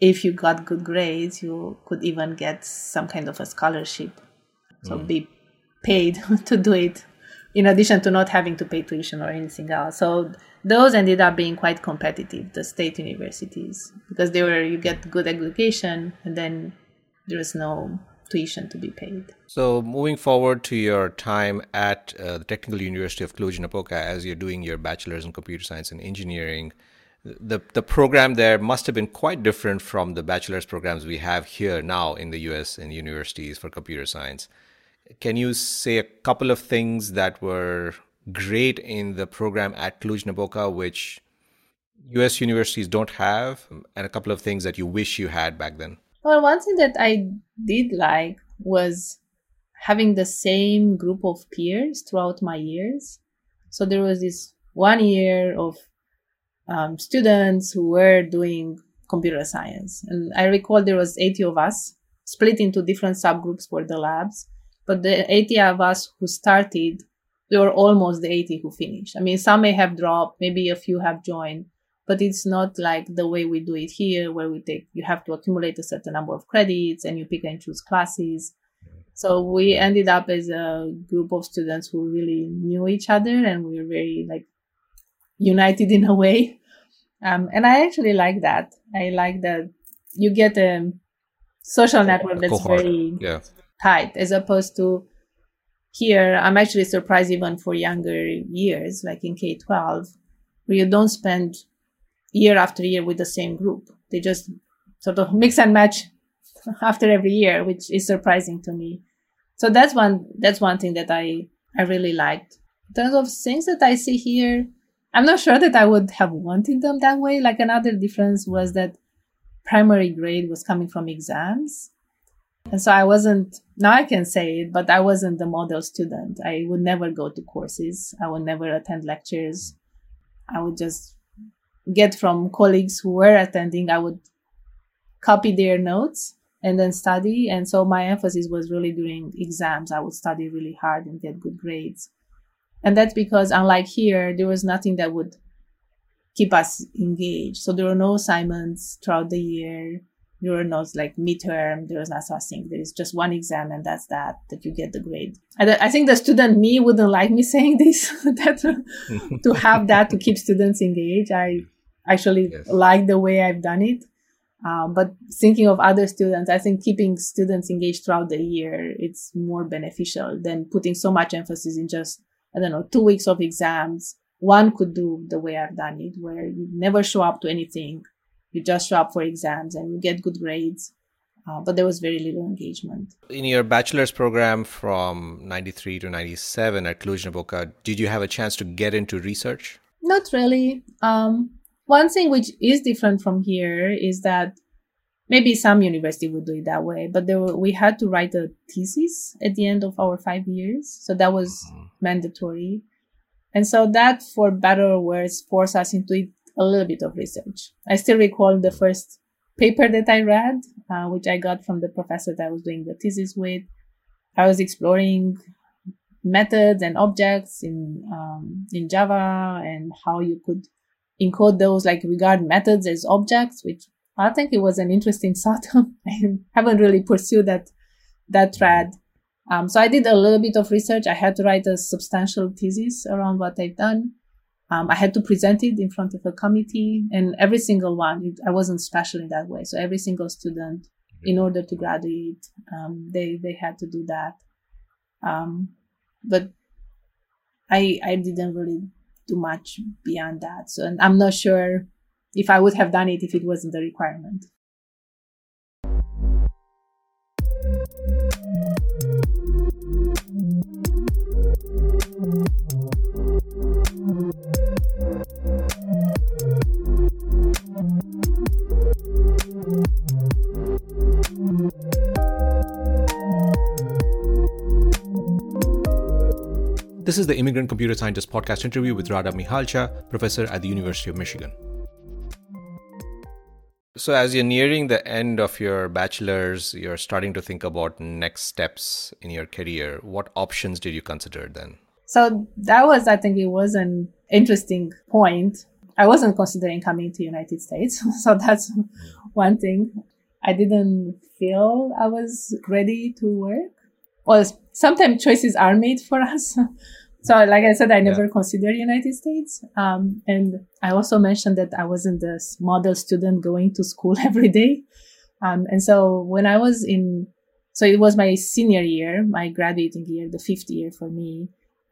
if you got good grades, you could even get some kind of a scholarship. So mm. be paid to do it in addition to not having to pay tuition or anything else. So those ended up being quite competitive, the state universities, because they were you get good education and then there is no tuition to be paid. So moving forward to your time at uh, the Technical University of Cluj-Napoca as you're doing your bachelor's in computer science and engineering, the the program there must have been quite different from the bachelor's programs we have here now in the US in universities for computer science. Can you say a couple of things that were great in the program at Cluj-Napoca which US universities don't have and a couple of things that you wish you had back then? Well, one thing that I did like was having the same group of peers throughout my years. So there was this one year of um, students who were doing computer science. And I recall there was 80 of us split into different subgroups for the labs. But the 80 of us who started, we were almost the 80 who finished. I mean, some may have dropped, maybe a few have joined, but it's not like the way we do it here, where we take, you have to accumulate a certain number of credits and you pick and choose classes. So we ended up as a group of students who really knew each other and we were very like united in a way. Um, and I actually like that. I like that you get a social network that's Cohort. very yeah. tight as opposed to here. I'm actually surprised even for younger years, like in K 12, where you don't spend year after year with the same group. They just sort of mix and match after every year, which is surprising to me. So that's one, that's one thing that I, I really liked. In terms of things that I see here, I'm not sure that I would have wanted them that way. Like another difference was that primary grade was coming from exams. And so I wasn't, now I can say it, but I wasn't the model student. I would never go to courses. I would never attend lectures. I would just get from colleagues who were attending, I would copy their notes and then study. And so my emphasis was really during exams. I would study really hard and get good grades. And that's because, unlike here, there was nothing that would keep us engaged. So there were no assignments throughout the year. There like midterm. there is not such thing. There is just one exam, and that's that. That you get the grade. And I think the student me wouldn't like me saying this. that to have that to keep students engaged. I actually yes. like the way I've done it. Uh, but thinking of other students, I think keeping students engaged throughout the year, it's more beneficial than putting so much emphasis in just I don't know, two weeks of exams, one could do the way I've done it, where you never show up to anything. You just show up for exams and you get good grades. Uh, but there was very little engagement. In your bachelor's program from 93 to 97 at Cluj-Napoca, did you have a chance to get into research? Not really. Um, one thing which is different from here is that maybe some university would do it that way but were, we had to write a thesis at the end of our five years so that was mm-hmm. mandatory and so that for better or worse forced us into a little bit of research i still recall the first paper that i read uh, which i got from the professor that i was doing the thesis with i was exploring methods and objects in um, in java and how you could encode those like regard methods as objects which I think it was an interesting thought. I haven't really pursued that that thread. Um, so I did a little bit of research. I had to write a substantial thesis around what I've done. Um, I had to present it in front of a committee, and every single one, it, I wasn't special in that way. So every single student, in order to graduate, um, they they had to do that. Um, but I I didn't really do much beyond that. So and I'm not sure if I would have done it if it wasn't a requirement. This is the Immigrant Computer Scientist podcast interview with Rada Mihalcea, professor at the University of Michigan. So, as you're nearing the end of your bachelor's, you're starting to think about next steps in your career. What options did you consider then? So, that was, I think, it was an interesting point. I wasn't considering coming to United States. So, that's one thing. I didn't feel I was ready to work. Well, sometimes choices are made for us. so, like I said, I never yeah. considered United States. Um, and I also mentioned that I wasn't the model student going to school every day. Um, and so when I was in, so it was my senior year, my graduating year, the fifth year for me.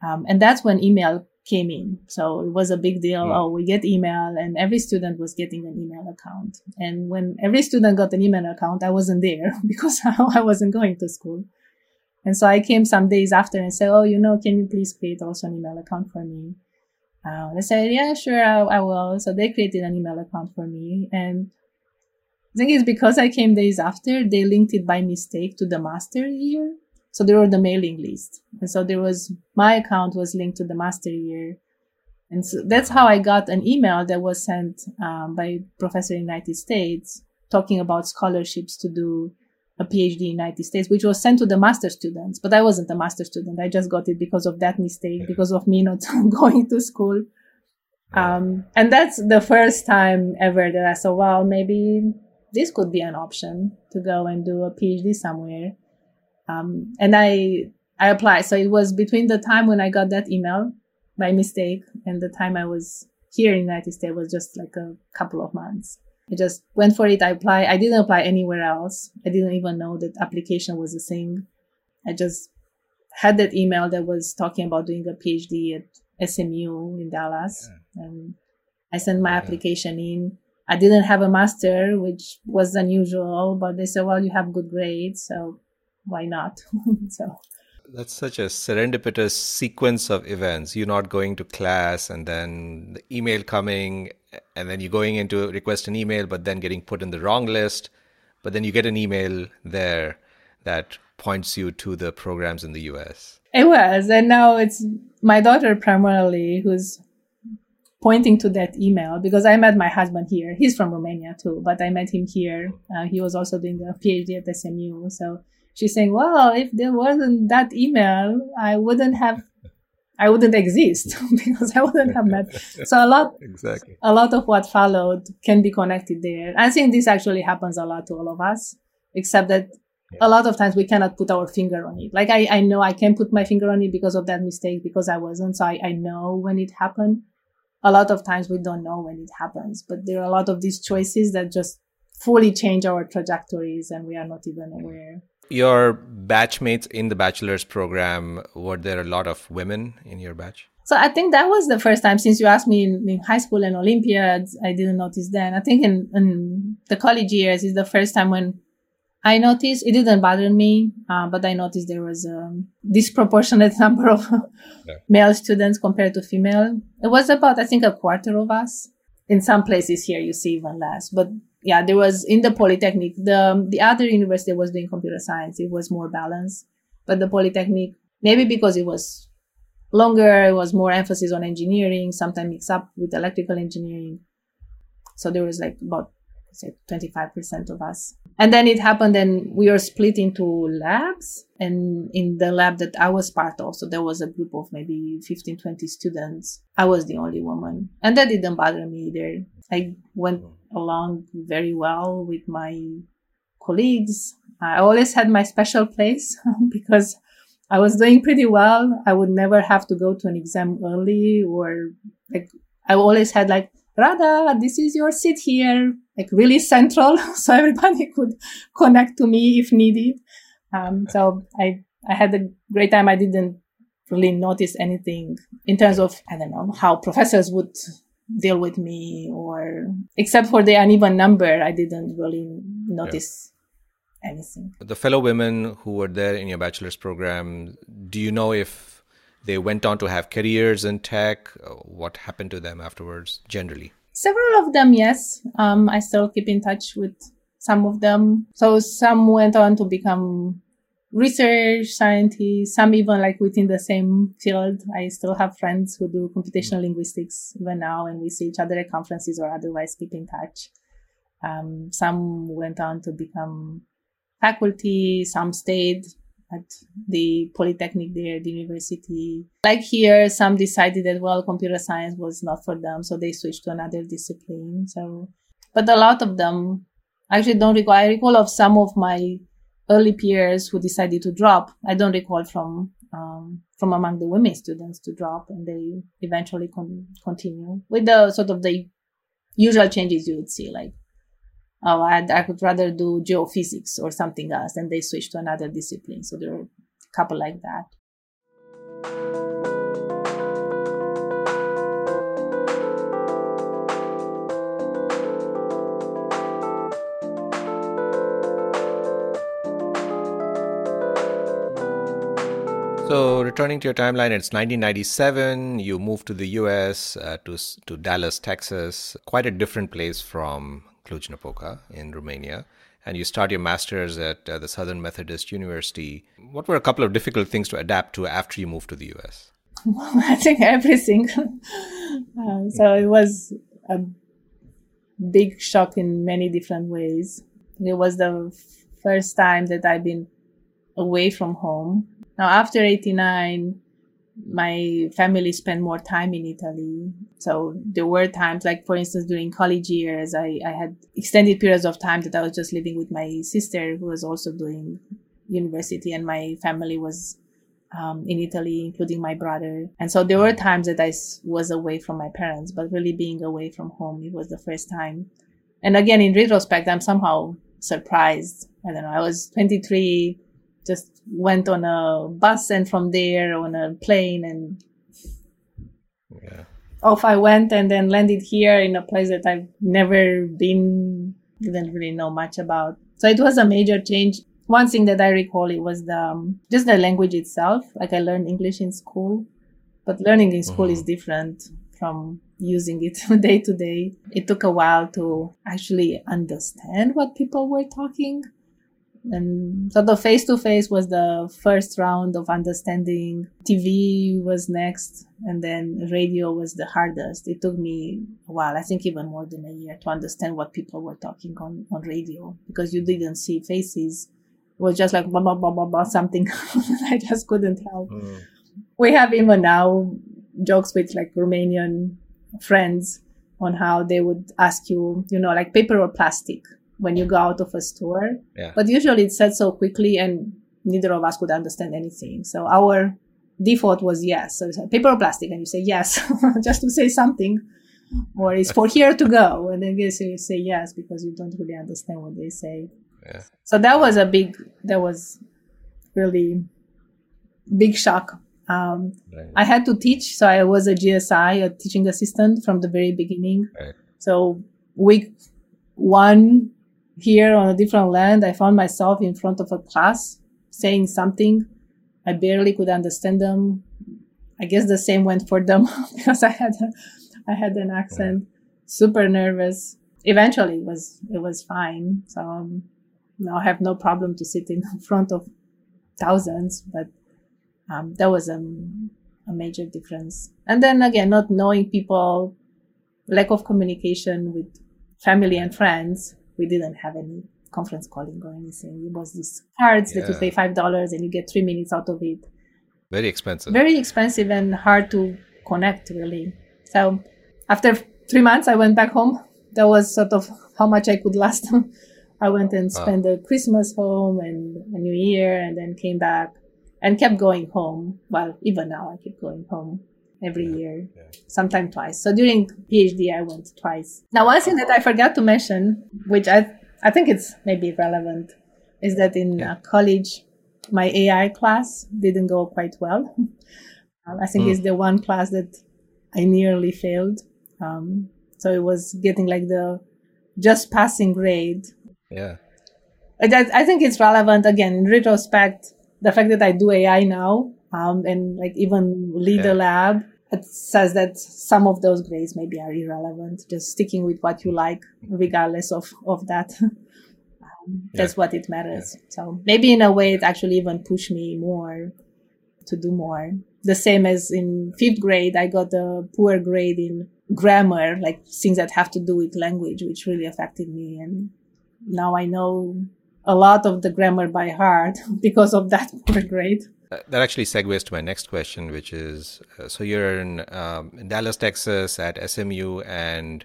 Um, and that's when email came in. So it was a big deal. Mm. Oh, we get email and every student was getting an email account. And when every student got an email account, I wasn't there because I wasn't going to school. And so I came some days after and said, Oh, you know, can you please create also an email account for me? Uh, they said, Yeah, sure, I, I will. So they created an email account for me. And I think it's because I came days after, they linked it by mistake to the master year. So they were the mailing list. And so there was, my account was linked to the master year. And so that's how I got an email that was sent um, by professor in the United States talking about scholarships to do a PhD in United States, which was sent to the master students. But I wasn't a master student. I just got it because of that mistake, because of me not going to school. Um, and that's the first time ever that I saw, well, maybe this could be an option to go and do a PhD somewhere. Um, and I, I applied. So it was between the time when I got that email by mistake and the time I was here in United States was just like a couple of months. I just went for it. I applied. I didn't apply anywhere else. I didn't even know that application was a thing. I just had that email that was talking about doing a PhD at SMU in Dallas. Yeah. And I sent my yeah. application in. I didn't have a master, which was unusual, but they said, well, you have good grades. So why not? so that's such a serendipitous sequence of events. You're not going to class and then the email coming and then you're going into request an email, but then getting put in the wrong list. But then you get an email there that points you to the programs in the US. It was. And now it's my daughter primarily who's pointing to that email because I met my husband here. He's from Romania too, but I met him here. Uh, he was also doing a PhD at SMU. So she's saying, well, if there wasn't that email, I wouldn't have, I wouldn't exist because I wouldn't have met. So a lot, exactly, a lot of what followed can be connected there. I think this actually happens a lot to all of us, except that yeah. a lot of times we cannot put our finger on it. Like I, I know I can put my finger on it because of that mistake because I wasn't. So I, I know when it happened. A lot of times we don't know when it happens, but there are a lot of these choices that just fully change our trajectories and we are not even mm. aware your batchmates in the bachelor's program were there a lot of women in your batch? So i think that was the first time since you asked me in, in high school and olympiads i didn't notice then. I think in, in the college years is the first time when i noticed. It didn't bother me uh, but i noticed there was a disproportionate number of yeah. male students compared to female. It was about i think a quarter of us. In some places here you see even less but yeah, there was in the Polytechnic, the, the other university was doing computer science. It was more balanced, but the Polytechnic, maybe because it was longer, it was more emphasis on engineering, sometimes mixed up with electrical engineering. So there was like about say 25% of us. And then it happened and we were split into labs. And in the lab that I was part of, so there was a group of maybe 15, 20 students. I was the only woman. And that didn't bother me either. I went along very well with my colleagues. I always had my special place because I was doing pretty well. I would never have to go to an exam early or like I always had like Rada, this is your seat here, like really central, so everybody could connect to me if needed. Um, so I I had a great time. I didn't really notice anything in terms of I don't know how professors would deal with me or except for the uneven number i didn't really notice yeah. anything the fellow women who were there in your bachelor's program do you know if they went on to have careers in tech. What happened to them afterwards generally? Several of them yes. Um, i still keep in touch with some of them. So some went on to become research scientists, some even like within the same field. I still have friends who do computational linguistics even now, and we see each other at conferences or otherwise keep in touch. Um, some went on to become faculty, some stayed at the polytechnic there, the university. Like here, some decided that well, computer science was not for them, so they switched to another discipline. So, but a lot of them actually don't recall. I recall of some of my early peers who decided to drop. I don't recall from um, from among the women students to drop, and they eventually con- continue with the sort of the usual changes you would see, like oh, I'd, I could rather do geophysics or something else, and they switch to another discipline. So there are a couple like that. So, returning to your timeline, it's 1997. You moved to the US, uh, to, to Dallas, Texas, quite a different place from Cluj-Napoca in Romania. And you start your master's at uh, the Southern Methodist University. What were a couple of difficult things to adapt to after you moved to the US? I think everything. uh, so, it was a big shock in many different ways. It was the first time that I've been away from home now, after 89, my family spent more time in Italy. So there were times, like for instance, during college years, I, I had extended periods of time that I was just living with my sister, who was also doing university, and my family was um, in Italy, including my brother. And so there were times that I was away from my parents, but really being away from home, it was the first time. And again, in retrospect, I'm somehow surprised. I don't know. I was 23 just went on a bus and from there on a plane and yeah. off I went and then landed here in a place that I've never been, didn't really know much about. So it was a major change. One thing that I recall it was the um, just the language itself. Like I learned English in school, but learning in school mm-hmm. is different from using it day to day. It took a while to actually understand what people were talking and so the face to face was the first round of understanding. Tv was next and then radio was the hardest. It took me a while i think even more than a year to understand what people were talking on, on radio because you didn't see faces. It was just like blah blah blah blah blah something. I just couldn't help. Mm. we have even now jokes with like romanian friends on how they would ask you you know like paper or plastic when you go out of a store. Yeah. But usually it's said so quickly and neither of us could understand anything. So our default was yes. So it's paper or plastic and you say yes just to say something. Or it's for here to go. And then you say yes because you don't really understand what they say. Yeah. So that was a big, that was really big shock. Um, right. I had to teach. So I was a GSI, a teaching assistant from the very beginning. Right. So week one, here on a different land, I found myself in front of a class saying something. I barely could understand them. I guess the same went for them because I had a, I had an accent. Super nervous. Eventually, it was it was fine. So um, now I have no problem to sit in front of thousands, but um, that was a, a major difference. And then again, not knowing people, lack of communication with family and friends we didn't have any conference calling or anything. It was these cards yeah. that you pay five dollars and you get three minutes out of it. Very expensive. Very expensive and hard to connect really. So after three months, I went back home. That was sort of how much I could last. I went and spent wow. the Christmas home and a New Year, and then came back and kept going home. Well, even now I keep going home every yeah, year, yeah. sometime twice. So during PhD, I went twice. Now, one thing that I forgot to mention, which I I think it's maybe relevant, is that in yeah. uh, college, my AI class didn't go quite well. um, I think mm. it's the one class that I nearly failed. Um, so it was getting like the just passing grade. Yeah. I, I think it's relevant again in retrospect. The fact that I do AI now um, and like even lead yeah. a lab, it says that some of those grades maybe are irrelevant. Just sticking with what you like, regardless of of that. Um, that's yeah. what it matters. Yeah. So maybe in a way, it actually even pushed me more to do more. The same as in fifth grade, I got a poor grade in grammar, like things that have to do with language, which really affected me. And now I know a lot of the grammar by heart because of that poor grade. That actually segues to my next question, which is uh, so you're in, um, in Dallas, Texas at SMU, and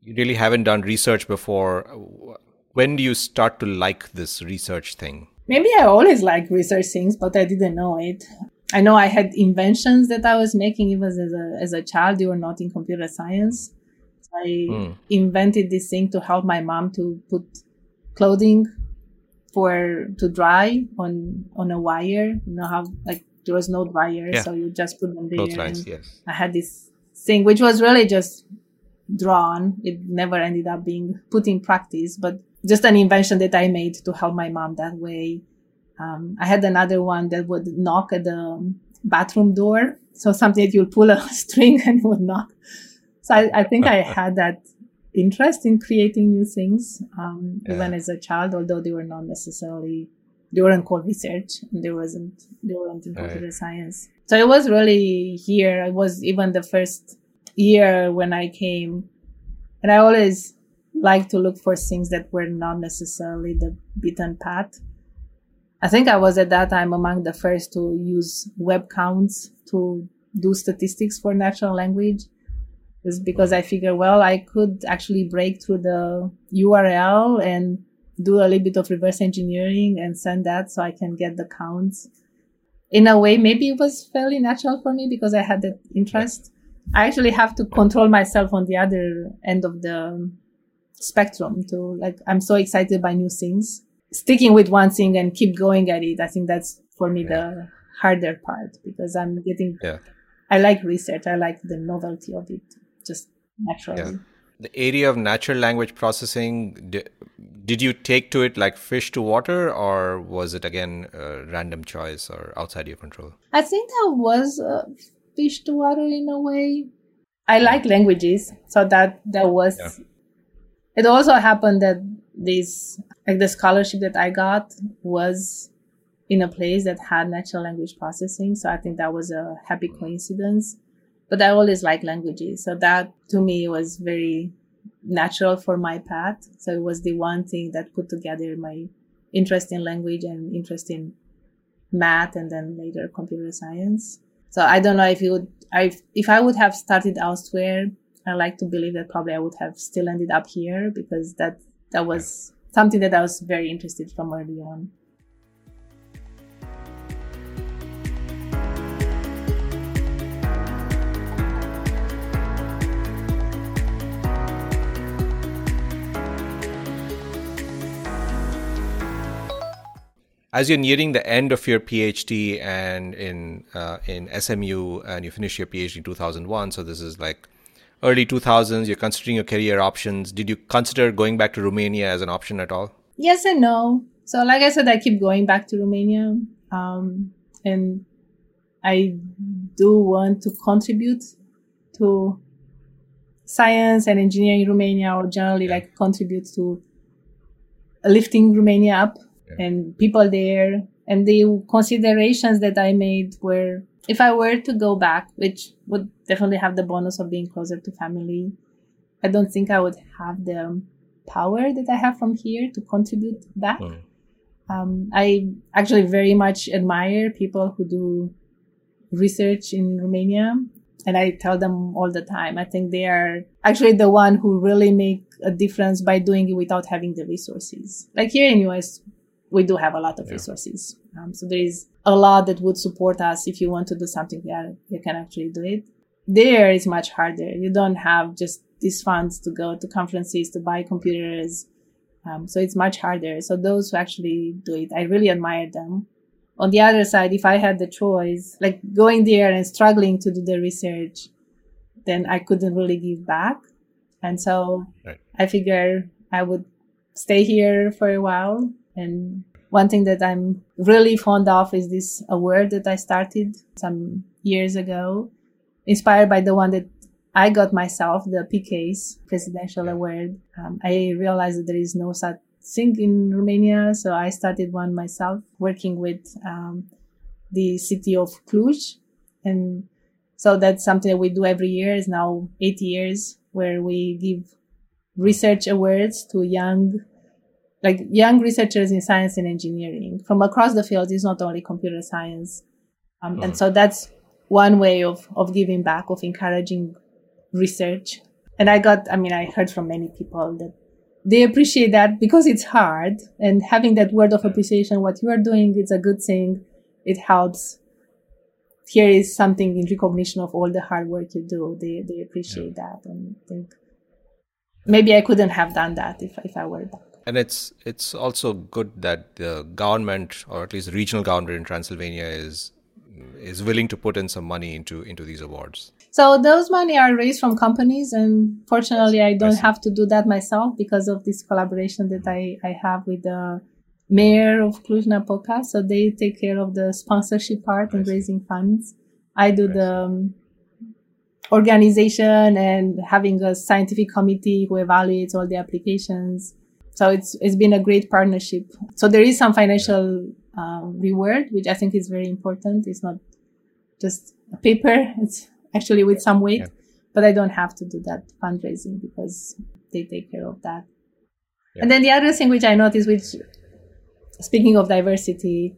you really haven't done research before. When do you start to like this research thing? Maybe I always like research things, but I didn't know it. I know I had inventions that I was making even as a, as a child. They were not in computer science. I mm. invented this thing to help my mom to put clothing for to dry on on a wire. You know how like there was no dryer, yeah. so you just put them there. Both Lines, yes. I had this thing which was really just drawn. It never ended up being put in practice, but just an invention that I made to help my mom that way. Um, I had another one that would knock at the bathroom door. So something that you'll pull a string and it would knock. So I, I think I had that interest in creating new things, um, yeah. even as a child, although they were not necessarily, they weren't called research and there wasn't, they weren't in computer right. science. So it was really here. It was even the first year when I came and I always like to look for things that were not necessarily the beaten path. I think I was at that time among the first to use web counts to do statistics for natural language. Is because I figured, well, I could actually break through the URL and do a little bit of reverse engineering and send that so I can get the counts. In a way, maybe it was fairly natural for me because I had that interest. I actually have to control myself on the other end of the spectrum to like, I'm so excited by new things. Sticking with one thing and keep going at it. I think that's for me yeah. the harder part because I'm getting, yeah. I like research. I like the novelty of it just naturally. Yeah. The area of natural language processing, did, did you take to it like fish to water, or was it again a random choice or outside your control? I think that was uh, fish to water in a way. I like languages, so that that was. Yeah. It also happened that this like the scholarship that I got was in a place that had natural language processing, so I think that was a happy coincidence but I always like languages. So that to me was very natural for my path. So it was the one thing that put together my interest in language and interest in math and then later computer science. So I don't know if you would, I, if I would have started elsewhere, I like to believe that probably I would have still ended up here because that, that was something that I was very interested from early on. As you're nearing the end of your PhD and in uh, in SMU and you finish your PhD in 2001, so this is like early 2000s. You're considering your career options. Did you consider going back to Romania as an option at all? Yes and no. So, like I said, I keep going back to Romania, um, and I do want to contribute to science and engineering in Romania, or generally like contribute to lifting Romania up and people there. And the considerations that I made were if I were to go back, which would definitely have the bonus of being closer to family, I don't think I would have the power that I have from here to contribute back. Mm. Um, I actually very much admire people who do research in Romania. And I tell them all the time, I think they are actually the one who really make a difference by doing it without having the resources. Like here in US, we do have a lot of yeah. resources. Um, so there is a lot that would support us if you want to do something Yeah, you can actually do it. There is much harder. You don't have just these funds to go to conferences, to buy computers. Um, so it's much harder. So those who actually do it, I really admire them. On the other side, if I had the choice, like going there and struggling to do the research, then I couldn't really give back. And so right. I figure I would stay here for a while and one thing that I'm really fond of is this award that I started some years ago, inspired by the one that I got myself, the PECASE Presidential Award. Um, I realized that there is no such thing in Romania. So I started one myself, working with um, the city of Cluj, and so that's something that we do every year. Is now eight years where we give research awards to young like young researchers in science and engineering from across the field is not only computer science. Um, and so that's one way of of giving back of encouraging research. And i got i mean i heard from many people that they appreciate that because it's hard and having that word of appreciation what you are doing is a good thing. It helps. Here is something in recognition of all the hard work you do. They they appreciate yeah. that and think maybe i couldn't have done that if, if i were back and it's it's also good that the government or at least the regional government in Transylvania is is willing to put in some money into into these awards. So those money are raised from companies, and fortunately, I don't have to do that myself because of this collaboration that I I have with the mayor of Cluj-Napoca. So they take care of the sponsorship part and raising funds. I do the um, organization and having a scientific committee who evaluates all the applications so it's it's been a great partnership. So there is some financial uh, reward, which I think is very important. It's not just a paper; it's actually with some weight. Yeah. But I don't have to do that fundraising because they take care of that. Yeah. And then the other thing which I noticed, which speaking of diversity,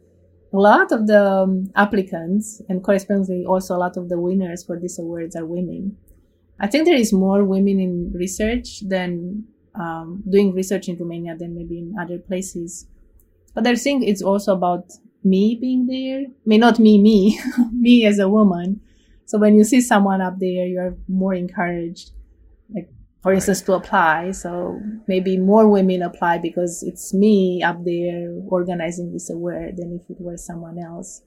a lot of the um, applicants and correspondingly also a lot of the winners for these awards are women. I think there is more women in research than um, doing research in Romania than maybe in other places. But I think it's also about me being there. I mean, not me, me, me as a woman. So when you see someone up there, you're more encouraged, like, for instance, to apply. So maybe more women apply because it's me up there organizing this award than if it were someone else.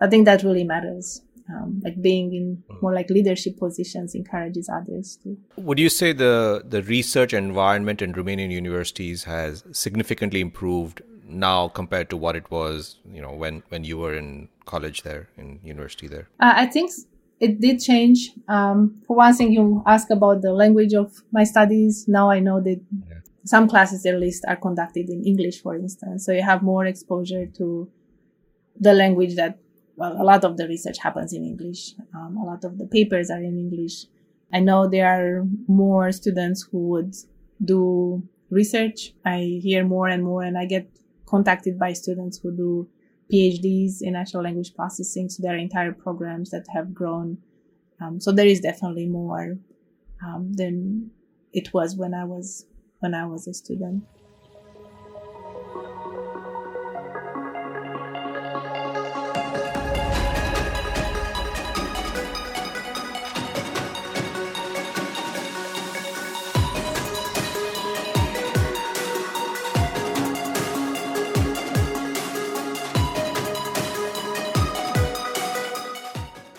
I think that really matters um, like being in mm-hmm. more like leadership positions encourages others to. Would you say the the research environment in Romanian universities has significantly improved now compared to what it was, you know, when when you were in college there, in university there? Uh, I think it did change. Um, for one thing, you ask about the language of my studies. Now I know that yeah. some classes at least are conducted in English, for instance. So you have more exposure to the language that well, a lot of the research happens in English. Um, a lot of the papers are in English. I know there are more students who would do research. I hear more and more, and I get contacted by students who do PhDs in natural language processing. So there are entire programs that have grown. Um, so there is definitely more um, than it was when I was when I was a student.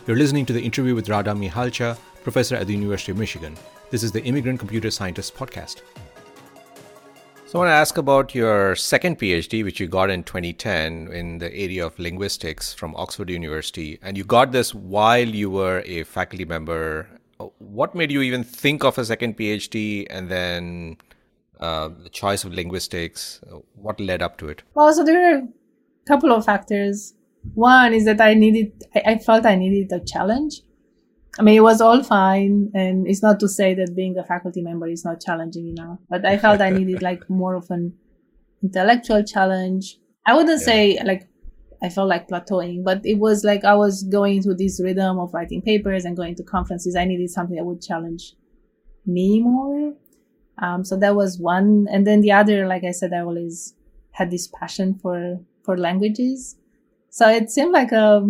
You're listening to the interview with Rada Mihalcea, professor at the University of Michigan. This is the Immigrant Computer Scientist podcast. So, I want to ask about your second PhD, which you got in 2010 in the area of linguistics from Oxford University. And you got this while you were a faculty member. What made you even think of a second PhD and then uh, the choice of linguistics? What led up to it? Well, so there are a couple of factors. One is that I needed, I, I felt I needed a challenge. I mean, it was all fine. And it's not to say that being a faculty member is not challenging enough, but I felt I needed like more of an intellectual challenge. I wouldn't yeah. say like I felt like plateauing, but it was like I was going through this rhythm of writing papers and going to conferences. I needed something that would challenge me more. Um, so that was one. And then the other, like I said, I always had this passion for, for languages. So it seemed like a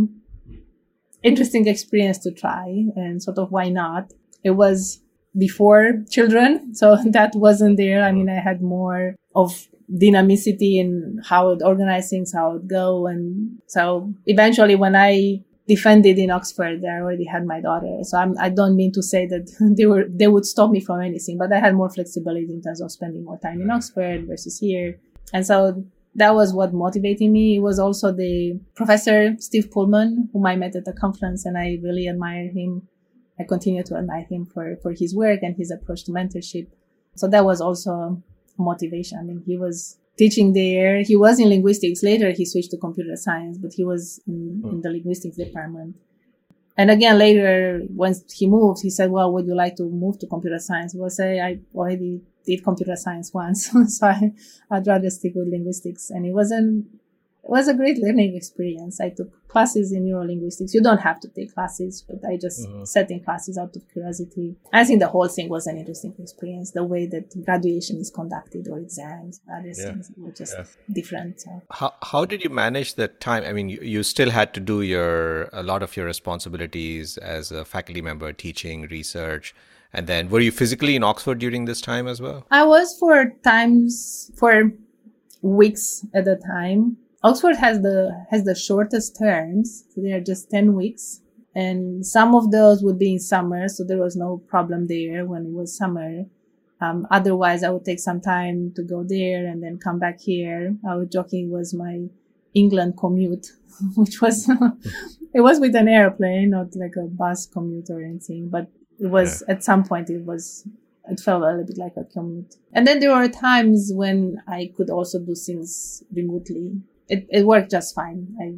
interesting experience to try and sort of why not? It was before children. So that wasn't there. I mean, I had more of dynamicity in how it organize things, how it go. And so eventually when I defended in Oxford, I already had my daughter. So I'm, I do not mean to say that they were, they would stop me from anything, but I had more flexibility in terms of spending more time in Oxford versus here. And so that was what motivated me. It was also the professor Steve Pulman, whom I met at the conference, and I really admire him. I continue to admire him for, for his work and his approach to mentorship. So that was also motivation. I mean, he was teaching there. He was in linguistics. Later, he switched to computer science, but he was in, in hmm. the linguistics department. And again, later, when he moved, he said, well, would you like to move to computer science? Well, say I already did computer science once. so I, I'd rather stick with linguistics. And it wasn't it was a great learning experience. I took classes in neurolinguistics. You don't have to take classes, but I just mm-hmm. sat in classes out of curiosity. I think the whole thing was an interesting experience. The way that graduation is conducted or exams, other yeah. things were just yeah. different. So. How, how did you manage the time? I mean, you, you still had to do your, a lot of your responsibilities as a faculty member, teaching, research. And then were you physically in Oxford during this time as well? I was for times, for weeks at a time Oxford has the has the shortest terms, so they are just ten weeks, and some of those would be in summer, so there was no problem there when it was summer. Um, otherwise, I would take some time to go there and then come back here. I was joking was my England commute, which was it was with an airplane, not like a bus commute or anything, but it was yeah. at some point it was it felt a little bit like a commute. And then there were times when I could also do things remotely it, it worked just fine. I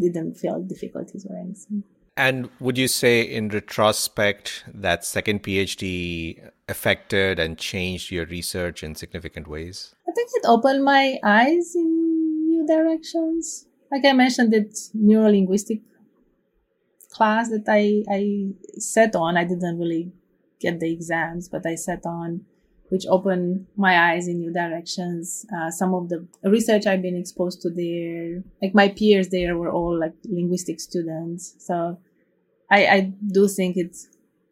didn't feel difficulties or anything. And would you say, in retrospect, that second PhD affected and changed your research in significant ways? I think it opened my eyes in new directions. Like I mentioned, that neurolinguistic class that I, I sat on, I didn't really get the exams, but I sat on which opened my eyes in new directions. Uh, some of the research I've been exposed to there, like my peers there were all like linguistic students. So I, I do think it's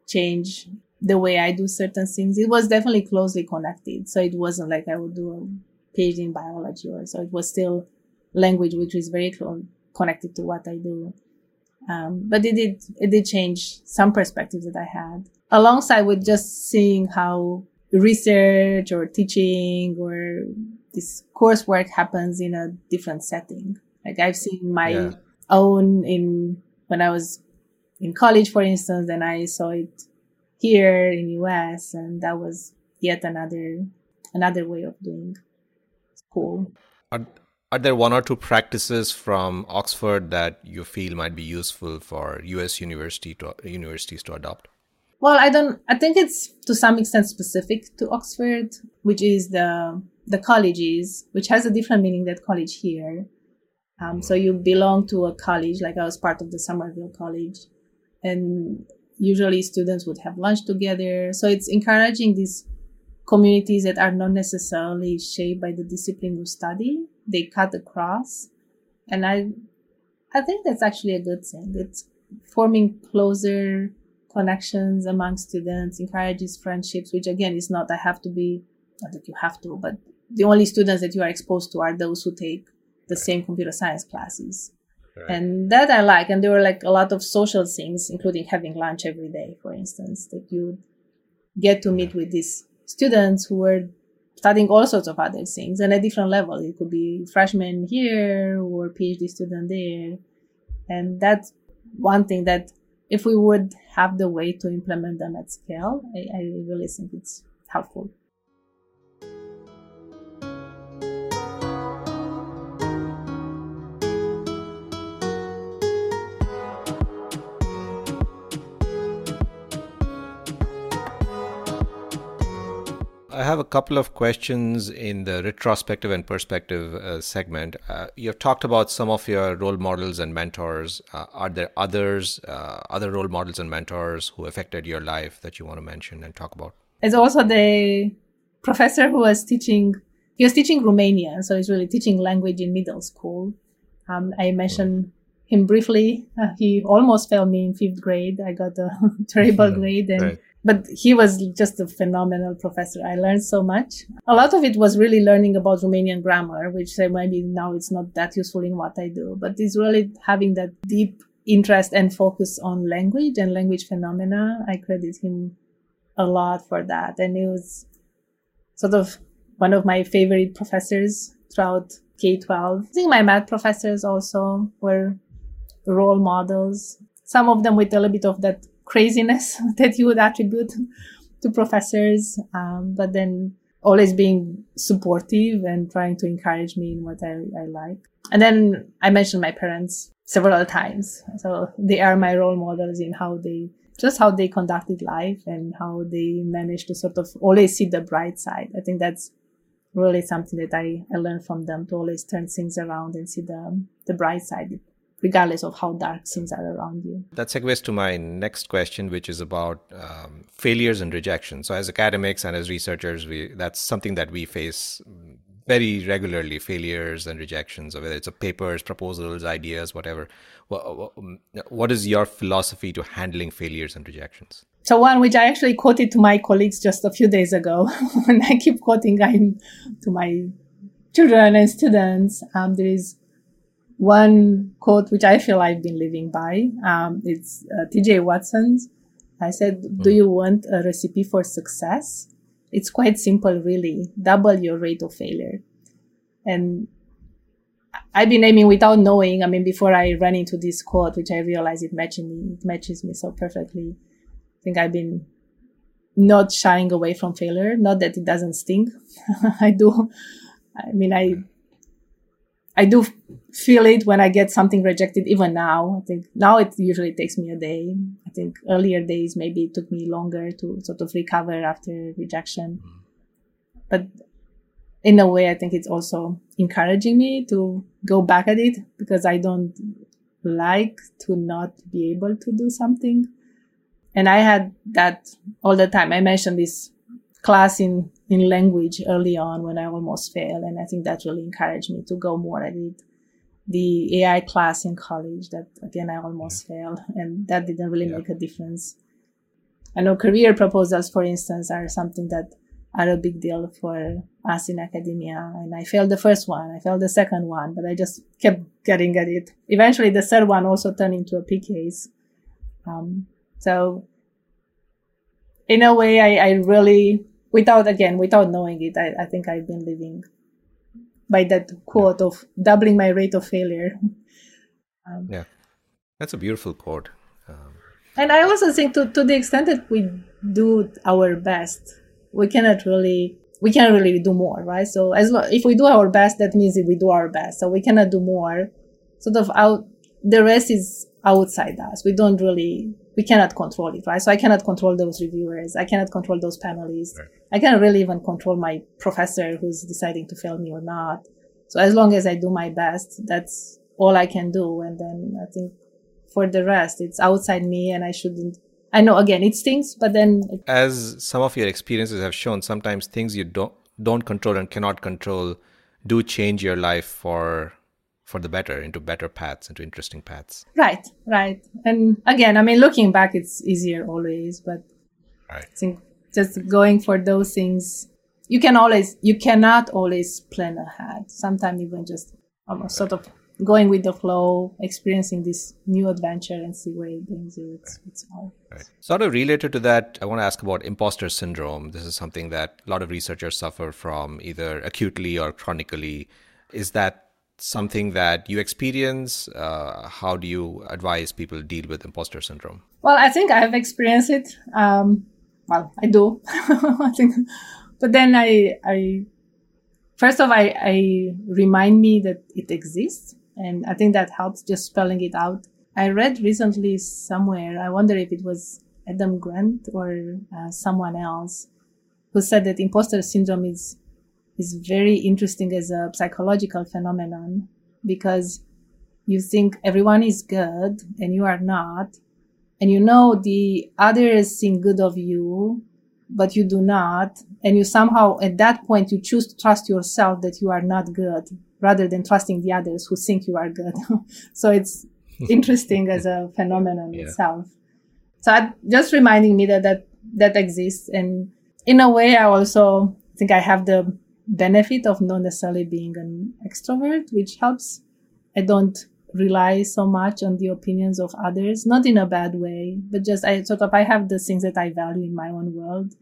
changed the way I do certain things. It was definitely closely connected. So it wasn't like I would do a PhD in biology or so. It was still language, which is very close, connected to what I do. Um, but it did, it did change some perspectives that I had alongside with just seeing how research or teaching or this coursework happens in a different setting. Like I've seen my yeah. own in when I was in college, for instance, and I saw it here in US, and that was yet another another way of doing school. Are, are there one or two practices from Oxford that you feel might be useful for US university to, universities to adopt? Well, I don't. I think it's to some extent specific to Oxford, which is the the colleges, which has a different meaning than college here. Um, so you belong to a college, like I was part of the Somerville College, and usually students would have lunch together. So it's encouraging these communities that are not necessarily shaped by the discipline you study. They cut across, and I, I think that's actually a good thing. It's forming closer connections among students, encourages friendships, which again is not I have to be not that you have to, but the only students that you are exposed to are those who take the same computer science classes. Right. And that I like. And there were like a lot of social things, including having lunch every day, for instance, that you get to meet with these students who were studying all sorts of other things and at different level. It could be freshman here or PhD student there. And that's one thing that if we would have the way to implement them at scale, I, I really think it's helpful. Have a couple of questions in the retrospective and perspective uh, segment. Uh, you've talked about some of your role models and mentors. Uh, are there others, uh, other role models and mentors who affected your life that you want to mention and talk about? It's also the professor who was teaching. He was teaching Romanian, so he's really teaching language in middle school. Um, I mentioned him briefly. Uh, he almost failed me in fifth grade. I got a terrible grade and. Right but he was just a phenomenal professor. I learned so much. A lot of it was really learning about Romanian grammar, which maybe now it's not that useful in what I do, but it's really having that deep interest and focus on language and language phenomena. I credit him a lot for that. And he was sort of one of my favorite professors throughout K-12. I think my math professors also were role models. Some of them with a little bit of that craziness that you would attribute to professors. Um, but then always being supportive and trying to encourage me in what I, I like. And then I mentioned my parents several times. So they are my role models in how they just how they conducted life and how they managed to sort of always see the bright side. I think that's really something that I, I learned from them to always turn things around and see the the bright side regardless of how dark things are around you. That segues to my next question, which is about um, failures and rejection. So, as academics and as researchers, we that's something that we face very regularly: failures and rejections, whether it's a papers, proposals, ideas, whatever. What, what is your philosophy to handling failures and rejections? So one which I actually quoted to my colleagues just a few days ago, and I keep quoting to my children and students. Um, there is one quote which I feel I've been living by. Um, it's uh, T.J. Watson's. I said, "Do hmm. you want a recipe for success? It's quite simple, really. Double your rate of failure." And I've been aiming without knowing. I mean, before I ran into this quote, which I realized it matches me, it matches me so perfectly. I think I've been not shying away from failure. Not that it doesn't sting. I do. I mean, I I do feel it when I get something rejected, even now. I think now it usually takes me a day. I think earlier days, maybe it took me longer to sort of recover after rejection. But in a way, I think it's also encouraging me to go back at it because I don't like to not be able to do something. And I had that all the time. I mentioned this class in in language early on when I almost failed. And I think that really encouraged me to go more at it. The AI class in college that again, I almost failed and that didn't really yeah. make a difference. I know career proposals, for instance, are something that are a big deal for us in academia. And I failed the first one. I failed the second one, but I just kept getting at it. Eventually the third one also turned into a PECASE. Um, so in a way, I, I really without again without knowing it I, I think i've been living by that quote of doubling my rate of failure. Um, yeah. That's a beautiful quote. Um, and i also think to, to the extent that we do our best we cannot really we cannot really do more right? So as lo- if we do our best that means we do our best. So we cannot do more. Sort of out the rest is outside us. We don't really we cannot control it, right? So I cannot control those reviewers. I cannot control those panelists. Right. I cannot really even control my professor who's deciding to fail me or not. So as long as I do my best, that's all I can do. And then I think for the rest, it's outside me and I shouldn't. I know again, it stinks, but then. It, as some of your experiences have shown, sometimes things you don't, don't control and cannot control do change your life for for the better into better paths into interesting paths. Right right. And again i mean looking back it's easier always but right. i think just going for those things you can always you cannot always plan ahead. Sometimes even just almost sort of going with the flow experiencing this new adventure and see where it brings you. It's, right. it's all right. sort of related to that i want to ask about imposter syndrome. This is something that a lot of researchers suffer from either acutely or chronically. Is that something that you experience? Uh, how do you advise people deal with imposter syndrome? Well, I think I have experienced it. Um, well, I do. I think, but then I, I, first of all, I, I remind me that it exists, and I think that helps just spelling it out. I read recently somewhere. I wonder if it was Adam Grant or uh, someone else who said that imposter syndrome is is very interesting as a psychological phenomenon because you think everyone is good and you are not. And you know the others think good of you, but you do not. And you somehow at that point you choose to trust yourself that you are not good rather than trusting the others who think you are good. so it's interesting as a phenomenon yeah. itself. So I, just reminding me that, that that exists. And in a way, I also think I have the benefit of not necessarily being an extrovert, which helps. I don't rely so much on the opinions of others, not in a bad way, but just I sort of I have the things that I value in my own world.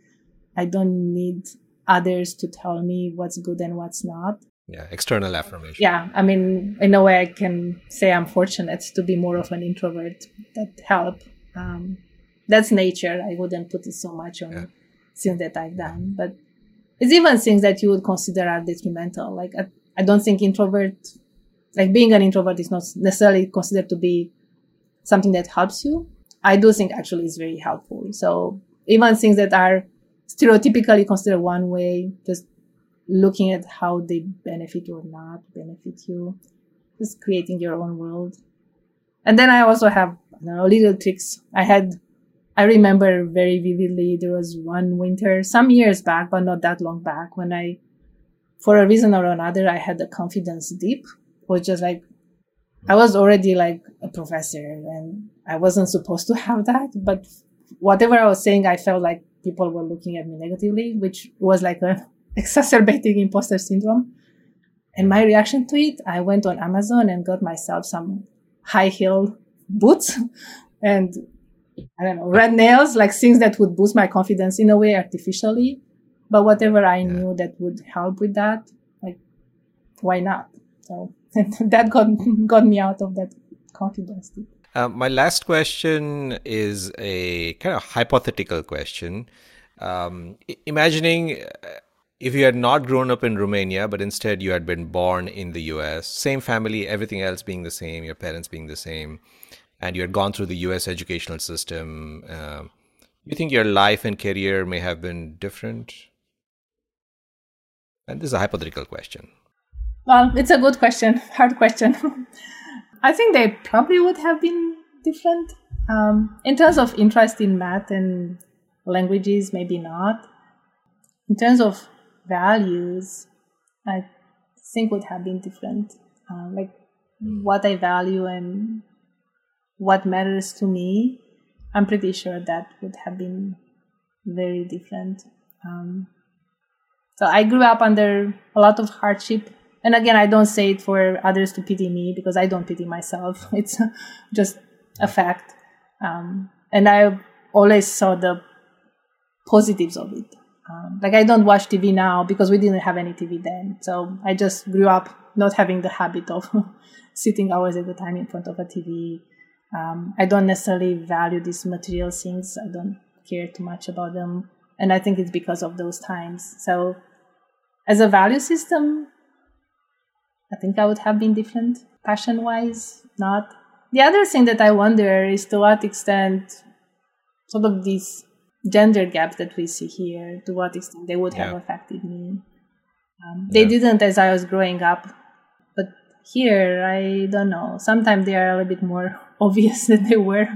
I don't need others to tell me what's good and what's not. Yeah, external affirmation. Yeah, I mean, in a way, I can say I'm fortunate to be more of an introvert. That help. Um, that's nature. I wouldn't put it so much on yeah. things that I've done, but it's even things that you would consider are detrimental. Like I, I don't think introvert, like being an introvert is not necessarily considered to be something that helps you. I do think actually is very helpful. So even things that are stereotypically considered one way, just looking at how they benefit you or not benefit you, just creating your own world. And then I also have know, little tricks. I had, I remember very vividly, there was one winter, some years back, but not that long back, when I, for a reason or another, I had a confidence dip, which is like, I was already like a professor and I wasn't supposed to have that, but whatever I was saying, I felt like people were looking at me negatively, which was like a exacerbating imposter syndrome. And my reaction to it, I went on Amazon and got myself some high heel boots and I don't know, red nails, like things that would boost my confidence in a way artificially. But whatever I knew that would help with that, like, why not? So that got, got me out of that confidence. Uh, my last question is a kind of hypothetical question. Um, imagining uh, if you had not grown up in Romania, but instead you had been born in the US, same family, everything else being the same, your parents being the same, and you had gone through the US educational system, uh, you think your life and career may have been different? And this is a hypothetical question. Well, it's a good question, hard question. I think they probably would have been different. Um, in terms of interest in math and languages, maybe not. In terms of values, I think would have been different. Uh, like what I value and what matters to me, I'm pretty sure that would have been very different. Um, so I grew up under a lot of hardship. And again, I don't say it for others to pity me because I don't pity myself. It's just a fact. Um, and I always saw the positives of it. Um, like I don't watch TV now because we didn't have any TV then. So I just grew up not having the habit of sitting hours at a time in front of a TV. Um, I don't necessarily value these material things. I don't care too much about them. And I think it's because of those times. So as a value system, I think I would have been different. Passion wise, not. The other thing that I wonder is to what extent sort of these gender gaps that we see here, to what extent they would have affected me. Um, they yeah. didn't as I was growing up, but here I don't know. Sometimes they are a little bit more obvious than they were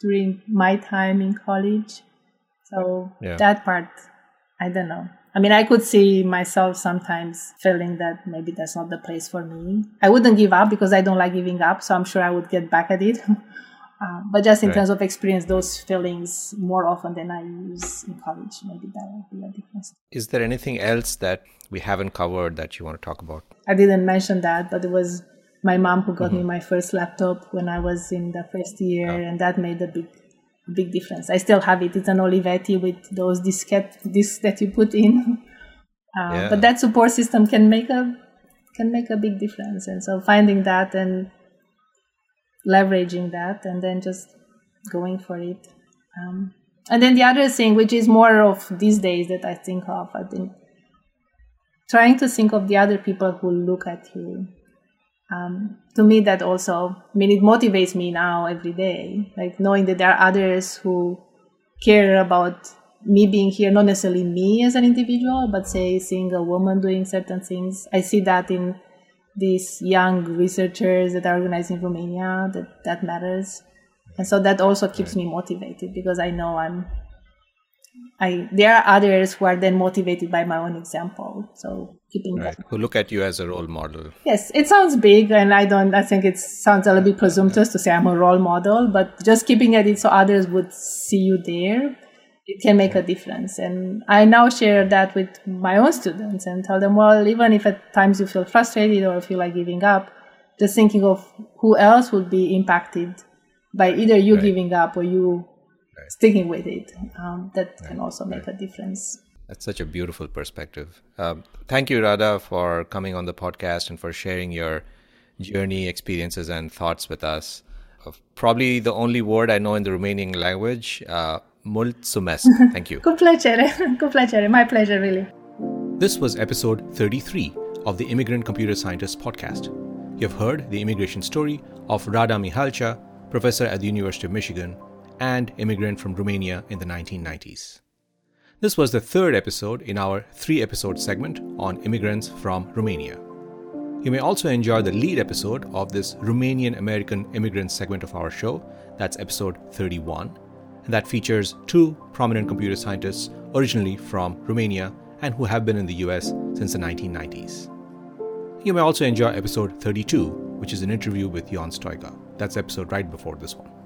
during my time in college. So yeah. that part, I don't know. I mean, I could see myself sometimes feeling that maybe that's not the place for me. I wouldn't give up because I don't like giving up, so I'm sure I would get back at it. Uh, but just in right. terms of experience, those feelings more often than I use in college, maybe that would be a difference. Is there anything else that we haven't covered that you want to talk about? I didn't mention that, but it was my mom who got mm-hmm. me my first laptop when I was in the first year, oh. and that made a big, big difference. I still have it. It's an Olivetti with those diskette discs that you put in. Uh, yeah. But that support system can make a can make a big difference, and so finding that and leveraging that and then just going for it. Um, and then the other thing, which is more of these days that I think of, I think trying to think of the other people who look at you. Um, to me, that also, I mean, it motivates me now every day, like knowing that there are others who care about me being here, not necessarily me as an individual, but say seeing a woman doing certain things. I see that in these young researchers that are organized in Romania that that matters. And so that also keeps me motivated because I know I'm I there are others who are then motivated by my own example. So keeping right. who look at you as a role model. Yes, it sounds big and I don't I think it sounds a little bit presumptuous to say I'm a role model, but just keeping at it so others would see you there it can make a difference. And I now share that with my own students and tell them, well, even if at times you feel frustrated or feel like giving up, just thinking of who else would be impacted by either you right. giving up or you right. sticking with it. Um, that right. can also make a difference. That's such a beautiful perspective. Um, thank you, Rada, for coming on the podcast and for sharing your journey, experiences, and thoughts with us. Uh, probably the only word I know in the Romanian language. Uh, Mulțumesc. Thank you. Cu plăcere, cu plăcere. My pleasure, really. This was episode 33 of the Immigrant Computer Scientist podcast. You've heard the immigration story of Rada Mihalcea, professor at the University of Michigan and immigrant from Romania in the 1990s. This was the third episode in our three episode segment on immigrants from Romania. You may also enjoy the lead episode of this Romanian American immigrant segment of our show. That's episode 31. And that features two prominent computer scientists originally from Romania and who have been in the US since the 1990s. You may also enjoy episode 32, which is an interview with Ion Stoica. That's episode right before this one.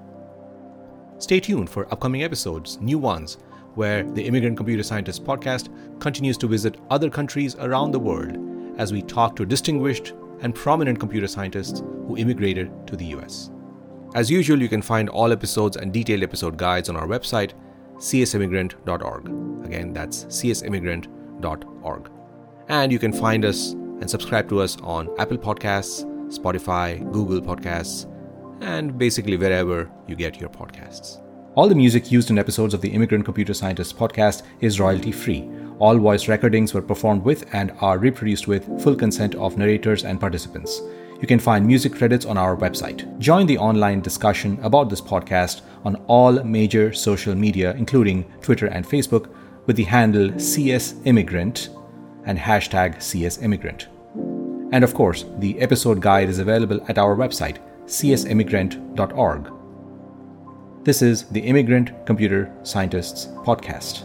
Stay tuned for upcoming episodes, new ones, where the Immigrant Computer Scientist podcast continues to visit other countries around the world as we talk to distinguished and prominent computer scientists who immigrated to the US. As usual, you can find all episodes and detailed episode guides on our website, csimmigrant.org. Again, that's csimmigrant.org. And you can find us and subscribe to us on Apple Podcasts, Spotify, Google Podcasts, and basically wherever you get your podcasts. All the music used in episodes of the Immigrant Computer Scientist podcast is royalty free. All voice recordings were performed with and are reproduced with full consent of narrators and participants. You can find music credits on our website. Join the online discussion about this podcast on all major social media, including Twitter and Facebook, with the handle CSImmigrant and hashtag CSImmigrant. And of course, the episode guide is available at our website, csimmigrant.org. This is the Immigrant Computer Scientists Podcast.